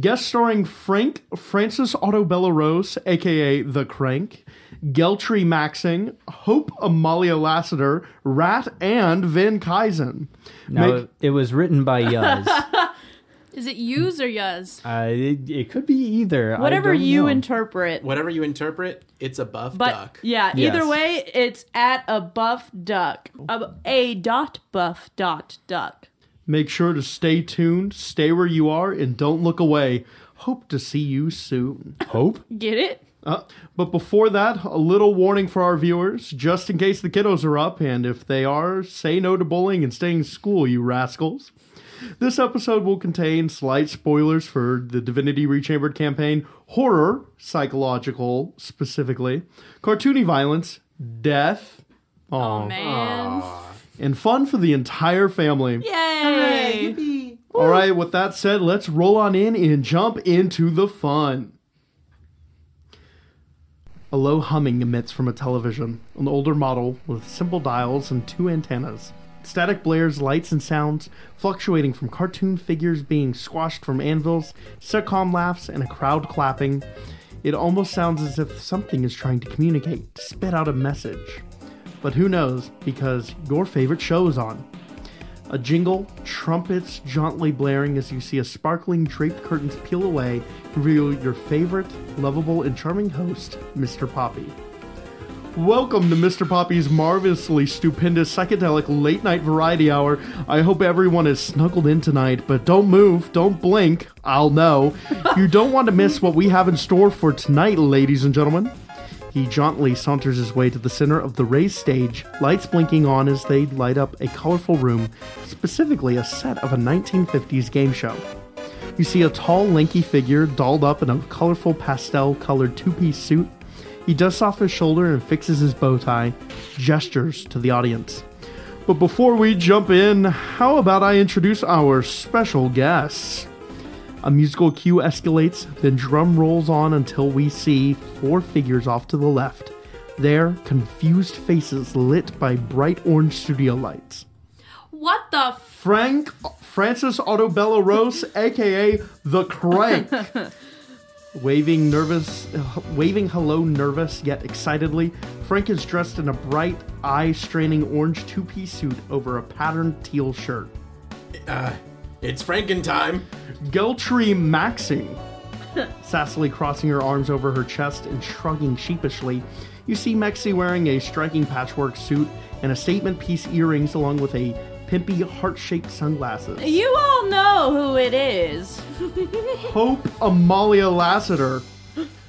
Guest starring Frank Francis Autobella Rose, aka The Crank, Geltry Maxing, Hope Amalia Lassiter, Rat, and Van Kaizen. No, Make- it was written by Yuz. Is it yous or yuz? uh, it, it could be either. Whatever you know. interpret. Whatever you interpret, it's a buff But duck. yeah, Yes. either way, it's at a buff duck. A, a dot buff dot duck. Make sure to stay tuned, stay where you are, and don't look away. Hope to see you soon. Hope? Get it? Uh, but before that, a little warning for our viewers, just in case the kiddos are up, and if they are, say no to bullying and stay in school, you rascals. This episode will contain slight spoilers for the Divinity Rechambered campaign, horror, psychological specifically, cartoony violence, death, Oh aw, man. And fun for the entire family. Yay! All right, with that said, let's roll on in and jump into the fun. A low humming emits from a television, an older model with simple dials and two antennas. Static blares lights and sounds, fluctuating from cartoon figures being squashed from anvils, sitcom laughs, and a crowd clapping. It almost sounds as if something is trying to communicate, to spit out a message. But who knows, because your favorite show is on. A jingle, trumpets jauntily blaring as you see a sparkling draped curtains peel away, reveal your favorite, lovable, and charming host, Mr. Poppy. Welcome to Mr. Poppy's marvelously stupendous psychedelic late night variety hour. I hope everyone is snuggled in tonight, but don't move, don't blink, I'll know. You don't want to miss what we have in store for tonight, ladies and gentlemen. He jauntily saunters his way to the center of the raised stage, lights blinking on as they light up a colorful room, specifically a set of a 1950s game show. You see a tall, lanky figure dolled up in a colorful pastel colored two piece suit. He dusts off his shoulder and fixes his bow tie, gestures to the audience. But before we jump in, how about I introduce our special guests? A musical cue escalates, then drum rolls on until we see four figures off to the left. Their confused faces lit by bright orange studio lights. What the f- Frank Francis Autobella Rose, aka the Crank. Waving nervous, waving hello nervous yet excitedly, Frank is dressed in a bright, eye-straining orange two-piece suit over a patterned teal shirt. Uh, it's Franken time. Geltry Maxing, sassily crossing her arms over her chest and shrugging sheepishly, you see Mexi wearing a striking patchwork suit and a statement piece earrings along with a pimpy heart-shaped sunglasses. You all know who it is. Hope Amalia Lassiter.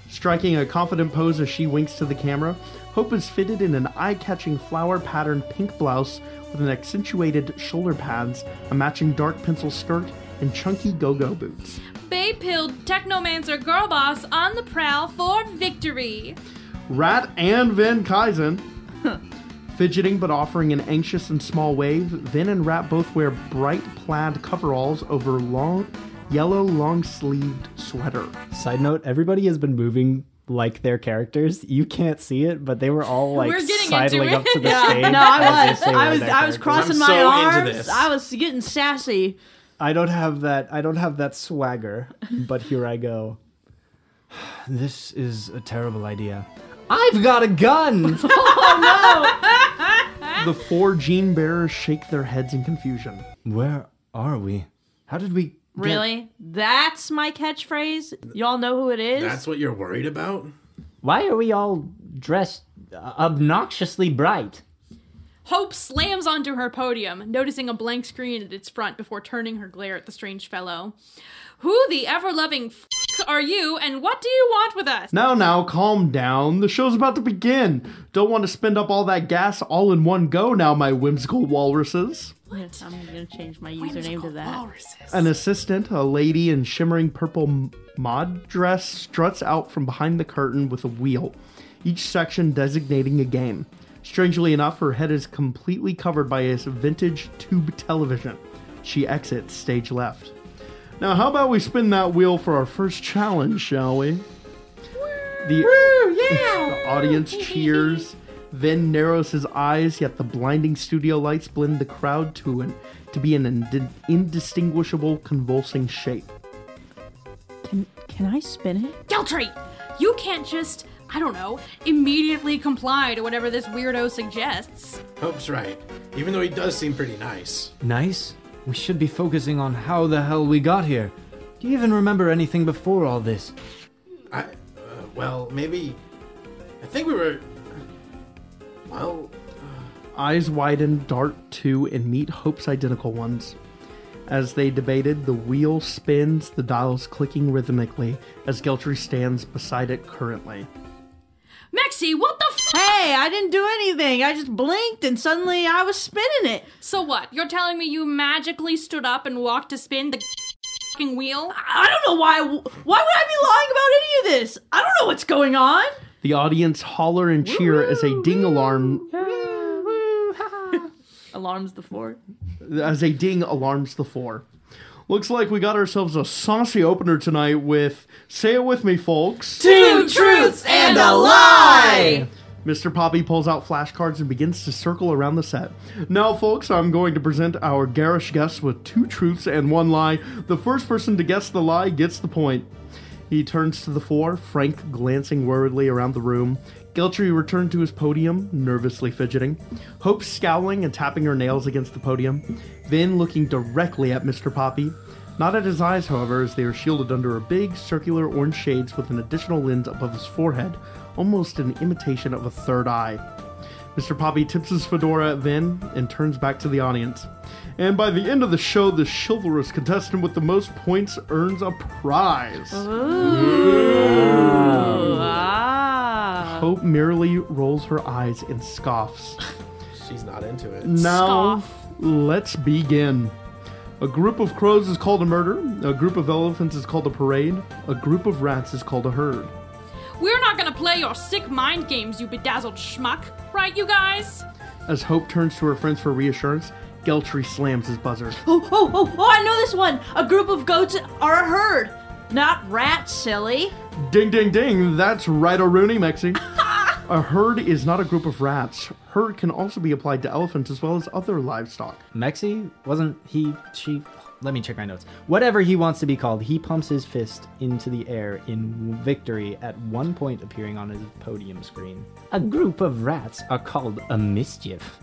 Striking a confident pose as she winks to the camera, Hope is fitted in an eye catching flower patterned pink blouse with an accentuated shoulder pads, a matching dark pencil skirt, and chunky go go boots. Bay pilled technomancer girl boss on the prowl for victory. Rat and Van Kaizen. Fidgeting but offering an anxious and small wave, Vin and Rat both wear bright plaid coveralls over long, yellow long sleeved sweater. Side note: Everybody has been moving like their characters. You can't see it, but they were all like We're sidling up to the yeah, stage. no, I was, I was, I was crossing I'm my so arms. I was getting sassy. I don't have that. I don't have that swagger, but here I go. This is a terrible idea. I've got a gun. Oh no! the four gene bearers shake their heads in confusion. Where are we? How did we? Get- Really? That's my catchphrase? Y'all know who it is? That's what you're worried about? Why are we all dressed uh, obnoxiously bright? Hope slams onto her podium, noticing a blank screen at its front before turning her glare at the strange fellow. Who the ever loving f are you, and what do you want with us? Now, now, calm down. The show's about to begin. Don't want to spend up all that gas all in one go now, my whimsical walruses. Yes, I'm gonna change my username to that. An assistant, a lady in shimmering purple mod dress, struts out from behind the curtain with a wheel, each section designating a game. Strangely enough, her head is completely covered by a vintage tube television. She exits stage left. Now, how about we spin that wheel for our first challenge, shall we? The, the audience cheers. Vin narrows his eyes, yet the blinding studio lights blend the crowd to an to be an ind- indistinguishable convulsing shape. Can can I spin it? Geltry, you can't just, I don't know, immediately comply to whatever this weirdo suggests. Hope's right. Even though he does seem pretty nice. Nice. We should be focusing on how the hell we got here. Do you even remember anything before all this? I, uh, well, maybe. I think we were. Well, uh, Eyes widen, dart to, and meet Hope's identical ones. As they debated, the wheel spins, the dials clicking rhythmically as Geltry stands beside it currently. Mexi, what the f? Hey, I didn't do anything. I just blinked and suddenly I was spinning it. So what? You're telling me you magically stood up and walked to spin the fing wheel? I don't know why. Why would I be lying about any of this? I don't know what's going on. The audience holler and cheer as a ding alarm Alarms the floor. as a ding alarms the four. Looks like we got ourselves a saucy opener tonight with say it with me, folks. Two truths and a lie. Mr. Poppy pulls out flashcards and begins to circle around the set. Now, folks, I'm going to present our garish guests with two truths and one lie. The first person to guess the lie gets the point. He turns to the four, Frank glancing worriedly around the room. Geltry returned to his podium, nervously fidgeting. Hope scowling and tapping her nails against the podium. Vin looking directly at Mr. Poppy. Not at his eyes, however, as they are shielded under a big circular orange shades with an additional lens above his forehead, almost an imitation of a third eye. Mr. Poppy tips his fedora at Vin and turns back to the audience. And by the end of the show, the chivalrous contestant with the most points earns a prize. Ooh. Ah. Hope merely rolls her eyes and scoffs. she's not into it. Now, let's begin. A group of crows is called a murder. A group of elephants is called a parade. A group of rats is called a herd. We're not gonna play your sick mind games, you bedazzled schmuck. Right, you guys? As Hope turns to her friends for reassurance, Geltry slams his buzzer. Oh, oh, oh, oh, I know this one. A group of goats are a herd. Not rats, silly. Ding, ding, ding. That's right, Rooney, Mexi. a herd is not a group of rats. Herd can also be applied to elephants as well as other livestock. Mexi? Wasn't he, she let me check my notes. Whatever he wants to be called, he pumps his fist into the air in victory at one point appearing on his podium screen. A group of rats are called a mischief.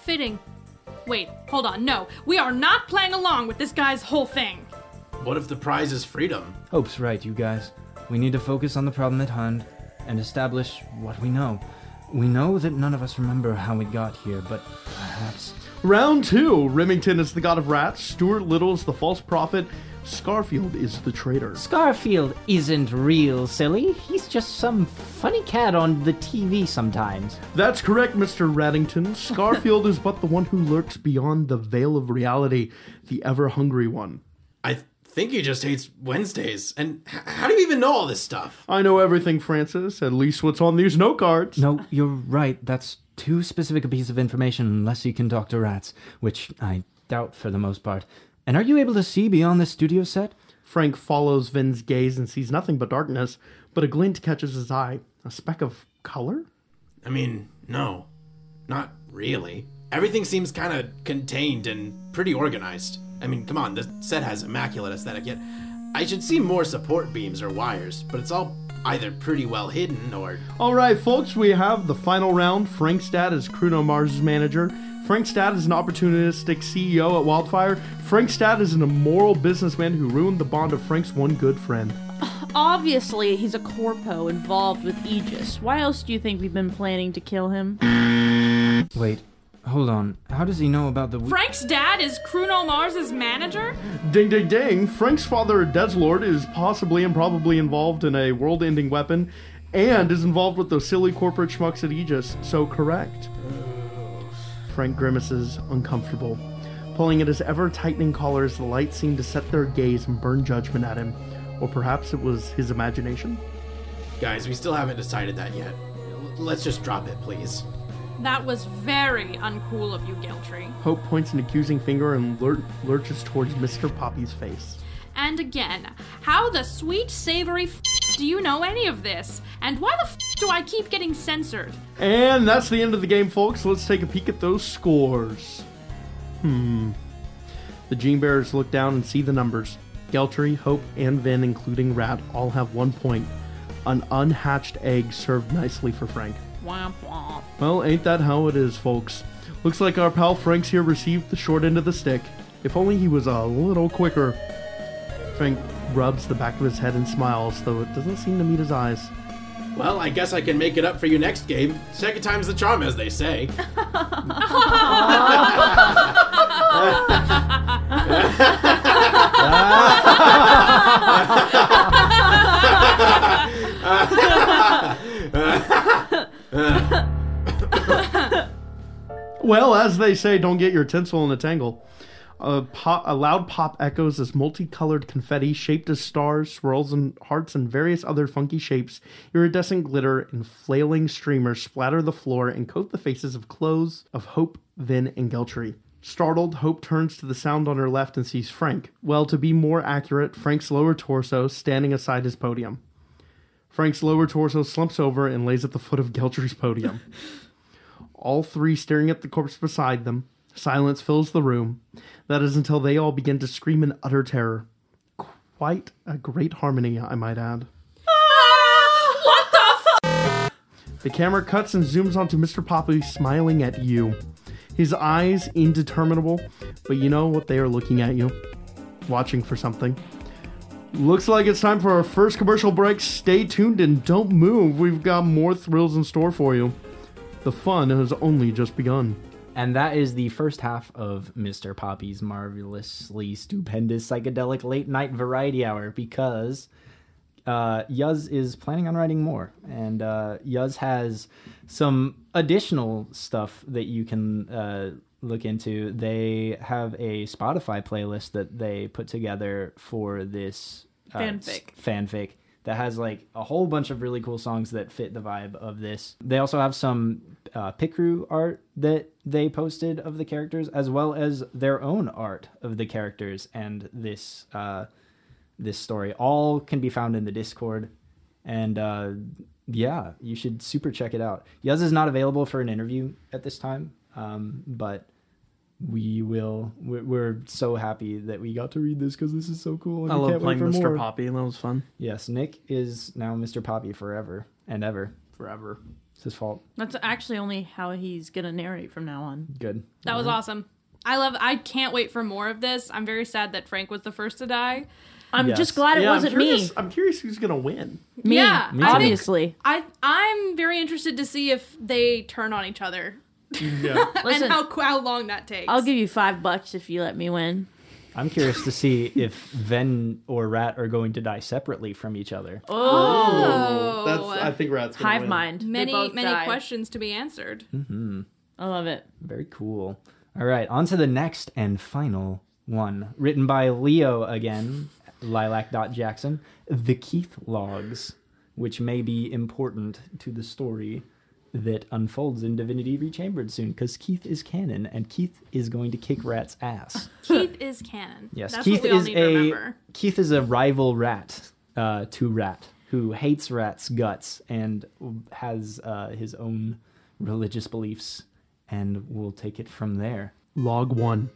Fitting. Wait, hold on. No, we are not playing along with this guy's whole thing. What if the prize is freedom? Hope's right, you guys. We need to focus on the problem at hand and establish what we know. We know that none of us remember how we got here, but perhaps. Round two Remington is the god of rats, Stuart Little is the false prophet, Scarfield is the traitor. Scarfield isn't real, silly. He's just some funny cat on the TV sometimes. That's correct, Mr. Raddington. Scarfield is but the one who lurks beyond the veil of reality, the ever hungry one. I think he just hates Wednesdays. And h- how do you even know all this stuff? I know everything, Francis, at least what's on these note cards. No, you're right. That's too specific a piece of information unless you can talk to rats, which I doubt for the most part. And are you able to see beyond the studio set? Frank follows Vin's gaze and sees nothing but darkness, but a glint catches his eye. A speck of color? I mean, no. Not really. Everything seems kind of contained and pretty organized. I mean, come on, the set has immaculate aesthetic, yet I should see more support beams or wires, but it's all either pretty well hidden or. All right, folks, we have the final round. Frank dad is Bruno Mars' manager. Frank dad is an opportunistic CEO at Wildfire. Frank dad is an immoral businessman who ruined the bond of Frank's one good friend. Obviously, he's a corpo involved with Aegis. Why else do you think we've been planning to kill him? Wait, hold on. How does he know about the. Frank's dad is Bruno Mars's manager? Ding ding ding! Frank's father, Deslord, is possibly and probably involved in a world ending weapon and is involved with those silly corporate schmucks at Aegis, so correct. Frank grimaces, uncomfortable. Pulling at his ever tightening collar as the lights seem to set their gaze and burn judgment at him. Or perhaps it was his imagination? Guys, we still haven't decided that yet. L- Let's just drop it, please. That was very uncool of you, Geltry. Hope points an accusing finger and lur- lurches towards Mr. Poppy's face. And again, how the sweet, savory f- do you know any of this? And why the f- do I keep getting censored? And that's the end of the game, folks. Let's take a peek at those scores. Hmm. The Gene Bearers look down and see the numbers. Geltry, Hope, and Vin, including Rat, all have one point. An unhatched egg served nicely for Frank. Womp womp. Well, ain't that how it is, folks? Looks like our pal Frank's here received the short end of the stick. If only he was a little quicker. Frank rubs the back of his head and smiles, though it doesn't seem to meet his eyes. Well, I guess I can make it up for you next game. Second time's the charm, as they say. Well, as they say, don't get your tinsel in a tangle. A, pop, a loud pop echoes as multicolored confetti, shaped as stars, swirls, and hearts, and various other funky shapes, iridescent glitter, and flailing streamers splatter the floor and coat the faces of clothes of Hope, Vin, and Geltry. Startled, Hope turns to the sound on her left and sees Frank. Well, to be more accurate, Frank's lower torso standing aside his podium. Frank's lower torso slumps over and lays at the foot of Geltry's podium. all three staring at the corpse beside them. Silence fills the room. That is until they all begin to scream in utter terror. Quite a great harmony, I might add. Ah, what the f- The camera cuts and zooms onto Mr. Poppy smiling at you. His eyes indeterminable, but you know what they are looking at you, watching for something. Looks like it's time for our first commercial break. Stay tuned and don't move. We've got more thrills in store for you. The fun has only just begun. And that is the first half of Mr. Poppy's marvelously stupendous psychedelic late night variety hour because uh, Yuz is planning on writing more. And uh, Yuz has some additional stuff that you can uh, look into. They have a Spotify playlist that they put together for this uh, Fanfic. fanfic that has like a whole bunch of really cool songs that fit the vibe of this. They also have some uh, Picrew art that they posted of the characters, as well as their own art of the characters and this uh, this story. All can be found in the Discord, and uh, yeah, you should super check it out. Yuz is not available for an interview at this time, um, but we will. We're, we're so happy that we got to read this because this is so cool. And I love can't wait playing for Mr. more. Poppy, and that was fun. Yes, Nick is now Mr. Poppy forever and ever. Forever. It's his fault. That's actually only how he's gonna narrate from now on. Good. That was awesome. I love. I can't wait for more of this. I'm very sad that Frank was the first to die. I'm just glad it wasn't I'm me. I'm curious who's gonna win. Me, yeah, Me I think- obviously. I I'm very interested to see if they turn on each other Yeah. Listen, and how how long that takes. I'll give you five bucks if you let me win. I'm curious to see if Ven or Rat are going to die separately from each other. Oh, That's. I think Rat's gonna Hive win. mind. Many many die. questions to be answered. hmm I love it. Very cool. All right, on to the next and final one. Written by Leo again, Lilac.Jackson. The Keith Logs, which may be important to the story that unfolds in Divinity Rechambered soon, because Keith is canon and Keith is going to kick Rat's ass. Keith is canon. Yes, That's Keith what we all is need a remember. Keith is a rival rat uh, to Rat who hates Rat's guts and has uh, his own religious beliefs, and we'll take it from there. Log one,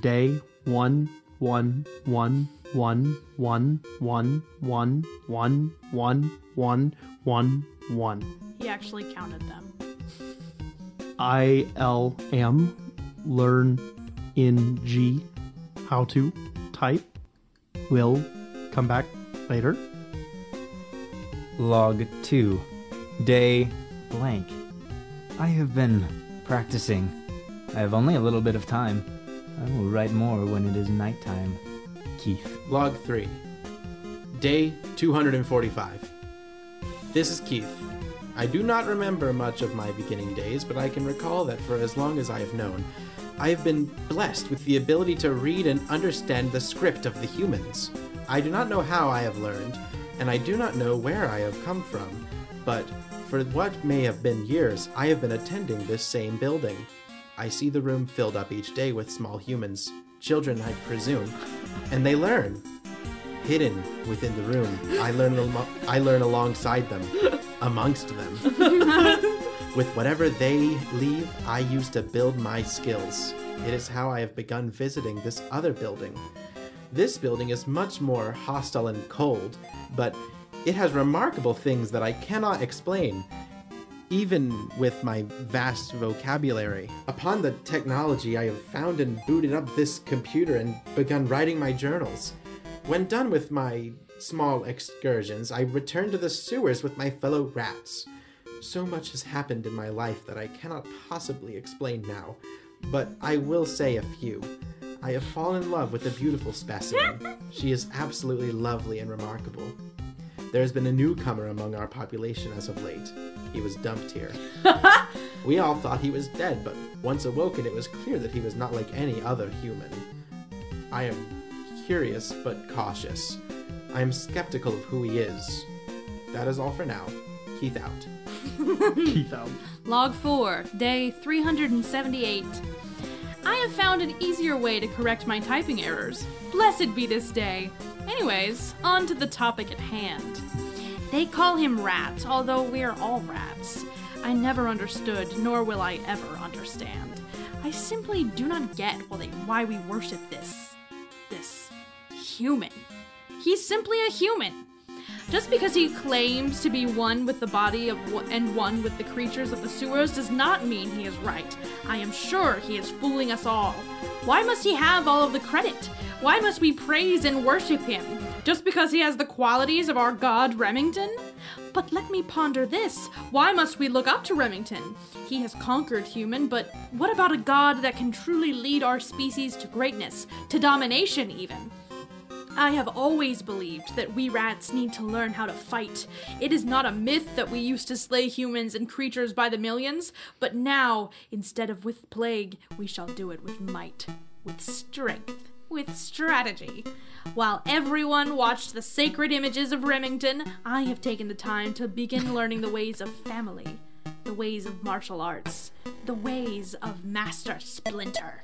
day one one one one one one one one one one one one. He actually counted them. I L M learn in G how to type. Will come back later. Log 2. Day blank. I have been practicing. I have only a little bit of time. I will write more when it is nighttime. Keith. Log 3. Day 245. This is Keith. I do not remember much of my beginning days, but I can recall that for as long as I have known, I have been blessed with the ability to read and understand the script of the humans. I do not know how I have learned, and I do not know where I have come from, but for what may have been years, I have been attending this same building. I see the room filled up each day with small humans, children, I presume, and they learn. Hidden within the room, I learn. I learn alongside them, amongst them. With whatever they leave, I use to build my skills. It is how I have begun visiting this other building. This building is much more hostile and cold, but it has remarkable things that I cannot explain, even with my vast vocabulary. Upon the technology, I have found and booted up this computer and begun writing my journals. When done with my small excursions, I return to the sewers with my fellow rats. So much has happened in my life that I cannot possibly explain now, but I will say a few. I have fallen in love with a beautiful specimen. She is absolutely lovely and remarkable. There has been a newcomer among our population as of late. He was dumped here. we all thought he was dead, but once awoken, it was clear that he was not like any other human. I am curious but cautious. I am skeptical of who he is. That is all for now. Keith out. Keith out. Log 4, day 378. I have found an easier way to correct my typing errors. Blessed be this day. Anyways, on to the topic at hand. They call him Rat, although we're all rats. I never understood, nor will I ever understand. I simply do not get why, they, why we worship this. this human. He's simply a human. Just because he claims to be one with the body of w- and one with the creatures of the sewers does not mean he is right. I am sure he is fooling us all. Why must he have all of the credit? Why must we praise and worship him? Just because he has the qualities of our god Remington? But let me ponder this. Why must we look up to Remington? He has conquered human, but what about a god that can truly lead our species to greatness, to domination even? I have always believed that we rats need to learn how to fight. It is not a myth that we used to slay humans and creatures by the millions, but now, instead of with plague, we shall do it with might, with strength, with strategy. While everyone watched the sacred images of Remington, I have taken the time to begin learning the ways of family, the ways of martial arts, the ways of Master Splinter.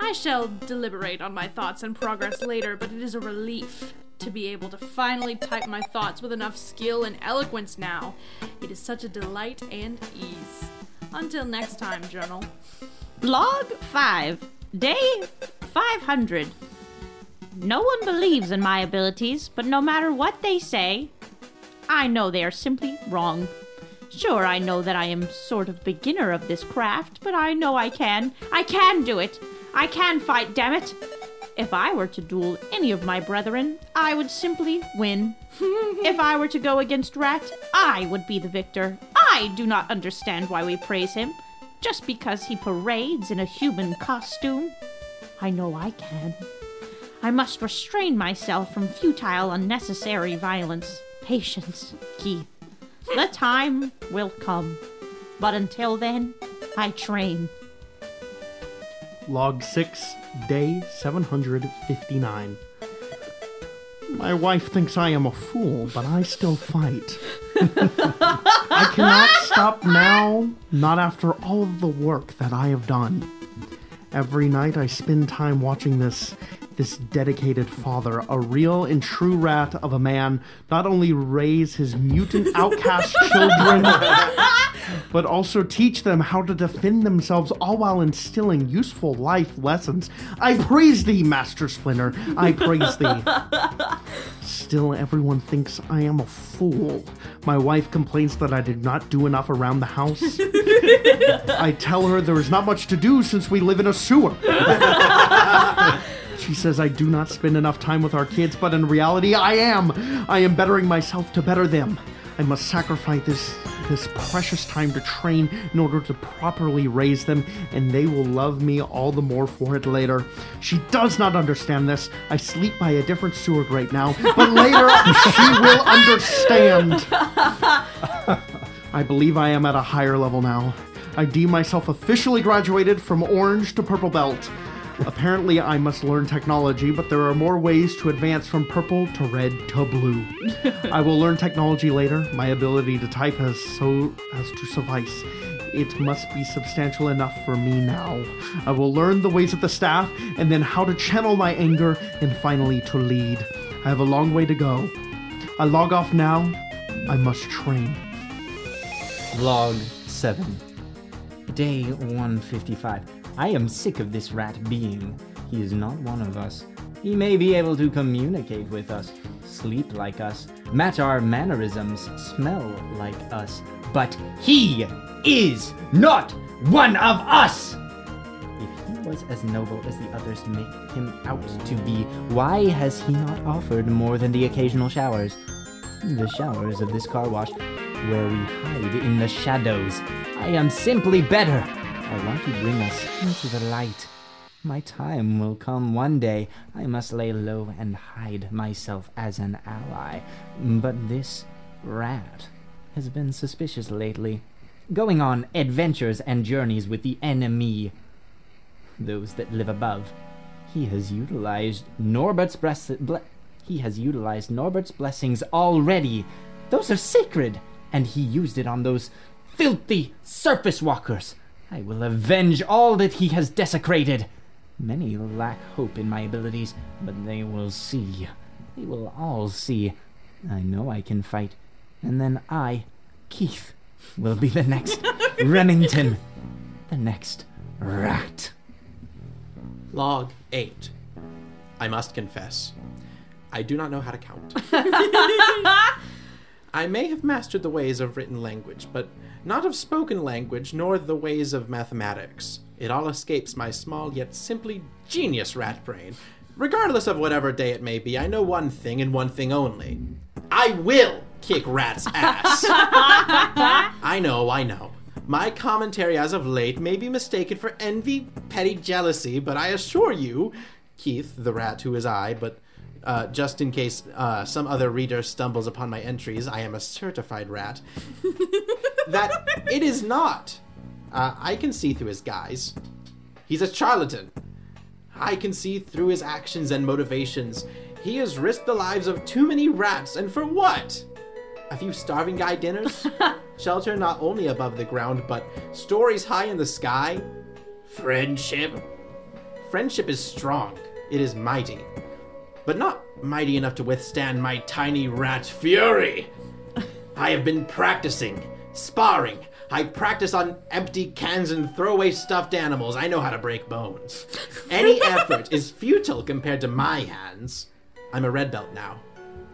I shall deliberate on my thoughts and progress later, but it is a relief to be able to finally type my thoughts with enough skill and eloquence now. It is such a delight and ease. Until next time, Journal. Log 5. Day 500. No one believes in my abilities, but no matter what they say, I know they are simply wrong. Sure, I know that I am sort of beginner of this craft, but I know I can. I can do it. I can fight, damn it. If I were to duel any of my brethren, I would simply win. if I were to go against Rat, I would be the victor. I do not understand why we praise him. Just because he parades in a human costume. I know I can. I must restrain myself from futile, unnecessary violence. Patience, Keith. The time will come. But until then, I train. Log 6, day 759. My wife thinks I am a fool, but I still fight. I cannot stop now, not after all of the work that I have done. Every night I spend time watching this this dedicated father, a real and true rat of a man, not only raise his mutant outcast children, but also teach them how to defend themselves, all while instilling useful life lessons. I praise thee, Master Splinter. I praise thee. Still, everyone thinks I am a fool. My wife complains that I did not do enough around the house. I tell her there is not much to do since we live in a sewer. She says I do not spend enough time with our kids, but in reality, I am. I am bettering myself to better them. I must sacrifice this this precious time to train in order to properly raise them, and they will love me all the more for it later. She does not understand this. I sleep by a different sewer grate now, but later she will understand. I believe I am at a higher level now. I deem myself officially graduated from orange to purple belt. Apparently, I must learn technology, but there are more ways to advance from purple to red to blue. I will learn technology later. My ability to type has so as to suffice. It must be substantial enough for me now. I will learn the ways of the staff, and then how to channel my anger, and finally to lead. I have a long way to go. I log off now. I must train. Log 7. Day 155. I am sick of this rat being. He is not one of us. He may be able to communicate with us, sleep like us, match our mannerisms, smell like us, but he is not one of us! If he was as noble as the others make him out to be, why has he not offered more than the occasional showers? The showers of this car wash, where we hide in the shadows. I am simply better. I want to bring us into the light. My time will come one day. I must lay low and hide myself as an ally. But this rat has been suspicious lately, going on adventures and journeys with the enemy. Those that live above. He has utilized Norbert's bless- ble- he has utilized Norbert's blessings already. Those are sacred, and he used it on those filthy surface walkers. I will avenge all that he has desecrated. Many lack hope in my abilities, but they will see. They will all see. I know I can fight. And then I, Keith, will be the next Remington. The next rat. Log 8. I must confess, I do not know how to count. I may have mastered the ways of written language, but not of spoken language, nor the ways of mathematics. It all escapes my small yet simply genius rat brain. Regardless of whatever day it may be, I know one thing and one thing only. I will kick rat's ass. I know, I know. My commentary as of late may be mistaken for envy, petty jealousy, but I assure you, Keith, the rat who is I, but uh, just in case uh, some other reader stumbles upon my entries, I am a certified rat. that it is not. Uh, I can see through his guise. He's a charlatan. I can see through his actions and motivations. He has risked the lives of too many rats, and for what? A few starving guy dinners? Shelter not only above the ground, but stories high in the sky? Friendship? Friendship is strong. It is mighty. But not mighty enough to withstand my tiny rat fury. I have been practicing, sparring, I practice on empty cans and throwaway stuffed animals. I know how to break bones. Any effort is futile compared to my hands. I'm a red belt now.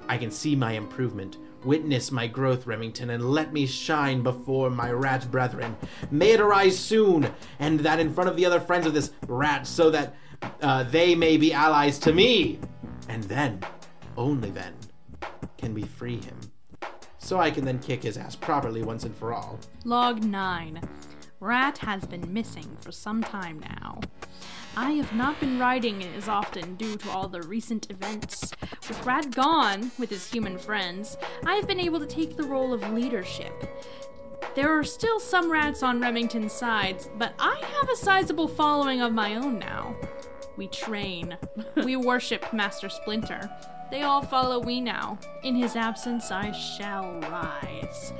I can see my improvement. Witness my growth, Remington, and let me shine before my rat brethren. May it arise soon, and that in front of the other friends of this rat, so that uh, they may be allies to me. And then, only then, can we free him. So I can then kick his ass properly once and for all. Log 9. Rat has been missing for some time now. I have not been writing as often due to all the recent events. With Rat gone, with his human friends, I have been able to take the role of leadership. There are still some rats on Remington's sides, but I have a sizable following of my own now. We train. we worship Master Splinter. They all follow we now. In his absence, I shall rise.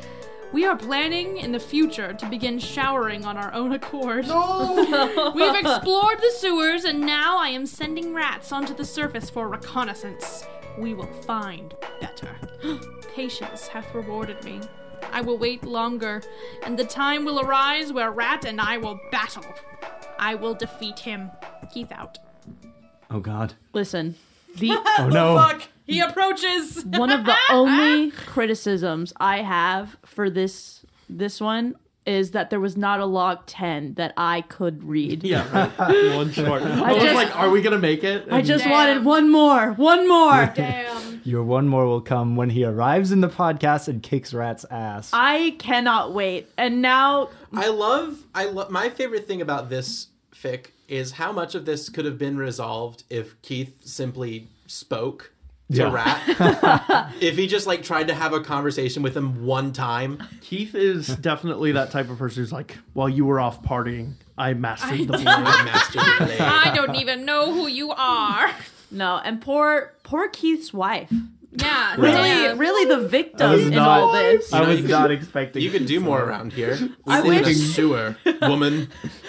We are planning in the future to begin showering on our own accord. No! We've explored the sewers, and now I am sending rats onto the surface for reconnaissance. We will find better. Patience hath rewarded me. I will wait longer, and the time will arise where Rat and I will battle. I will defeat him. Keith out. Oh God. Listen, the Oh no. Fuck! He approaches. one of the only criticisms I have for this this one is that there was not a log 10 that I could read. Yeah, right. One short. I, was just- like, are we gonna make it? I And- just wanted one more. One more. Damn. Your one more will come when he arrives in the podcast and kicks Rat's ass. I cannot wait. And now I love I love my favorite thing about this fic is how much of this could have been resolved if Keith simply spoke to Yeah. Rat. if he just like tried to have a conversation with him one time. Keith is definitely that type of person who's like, while you were off partying, I mastered the blade. Master the blade. I don't even know who you are. no, and poor poor Keith's wife. Yeah, Really, damn. really the I victim in not- all this. I You know, was not could- expecting. You could do more around here. We I live in a sewer, woman.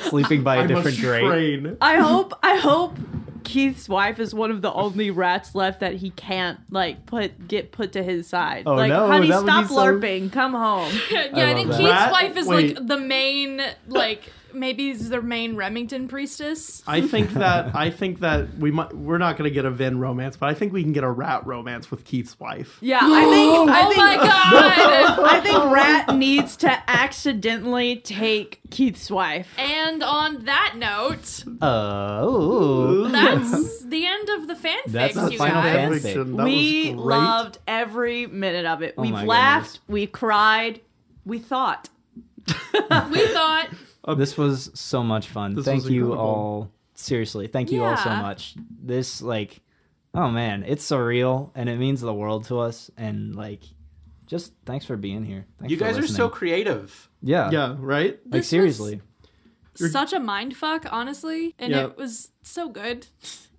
sleeping by a I must different grade. train. I hope I hope Keith's wife is one of the only rats left that he can't like put get put to his side. Oh, like, no, honey, stop be so- LARPing. Come home. yeah, I I, think love Keith's. Rat- wife is wait. like the main, like maybe he's their main Remington priestess. I think that I think that we might we're not gonna get a Vin romance, but I think we can get a rat romance with Keith's wife. Yeah, I think. I oh think, my god! I think Rat needs to accidentally take Keith's wife. and on that note, Oh. that's the end of the fanfics, That's the you final guys. fanfic. That we loved every minute of it. Oh We've laughed, goodness. we cried, we thought. We thought This was so much fun. Thank you incredible. all. Seriously, thank you all so much. This like oh man, it's surreal and it means the world to us and like just thanks for being here. Thanks You guys are so creative. Yeah. Yeah, right? Like This was- seriously. such a mind fuck, honestly, and Yeah. it was so good.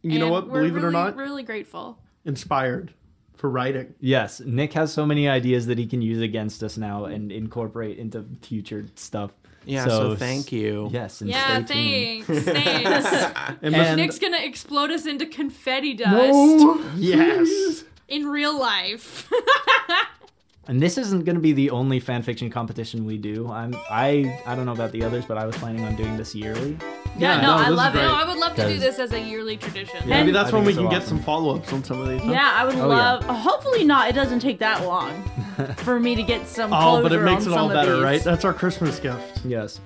You know what? we're Believe it or not, really grateful. inspired for writing. Yes, Nick has so many ideas that he can use against us now and incorporate into future stuff. Yeah, so thank you. Yes, and Yeah, stay tuned. thanks, thanks. And, And- Nick's gonna explode us into confetti dust No. yes. in real life. And this isn't going to be the only fan fiction competition we do. I'm I I don't know about the others, but I was planning on doing this yearly. Yeah, Yeah, no, no, I love it. no, I would love to do this as a yearly tradition. Yeah. Maybe that's I when we can so get awesome. some follow ups on some of these. huh? Yeah, I would Oh, yeah. love. Hopefully not. It doesn't take that long for me to get some closure Oh, but it makes it all better, right? That's our Christmas gift. Yes.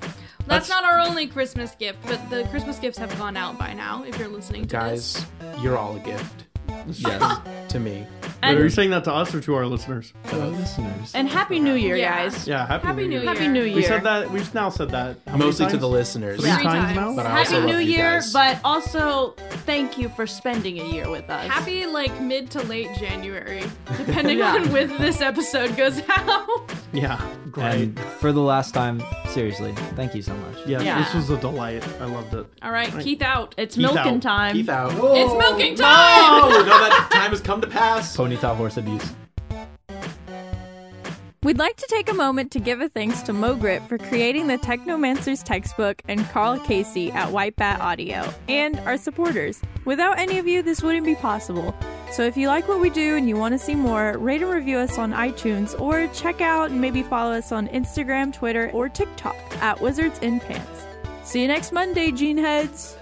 That's, not our only Christmas gift, but the Christmas gifts have gone out by now. If you're listening to Guys, this, you're all a gift. Yes. to me. But are you saying that to us or to our listeners? Hello, listeners. and Happy New Year, Yeah. guys. Yeah, happy, Happy New, New Year. Year. Happy New Year. We said that. We've now said that. How many Mostly to times? the listeners. Three Three times, times. now. But I also Happy love New you Year, guys. but also thank you for spending a year with us. happy like mid to late January, depending Yeah. on when this episode goes out. Yeah, great. And for the last time, seriously, thank you so much. yeah, Yeah. this was a delight. I loved it. All right, Right. Keith out. It's Keith milking out. time. Keith out. It's milking oh, time. Oh, no, that time has come to pass. Ponytail horse abuse. We'd like to take a moment to give a thanks to Mogrit for creating the Technomancer's textbook and Karl Casey at White Bat Audio, and our supporters. Without any of you, this wouldn't be possible. So if you like what we do and you want to see more, rate and review us on iTunes or check out and maybe follow us on Instagram, Twitter, or TikTok at Wizards in Pants. See you next Monday, Gene Heads!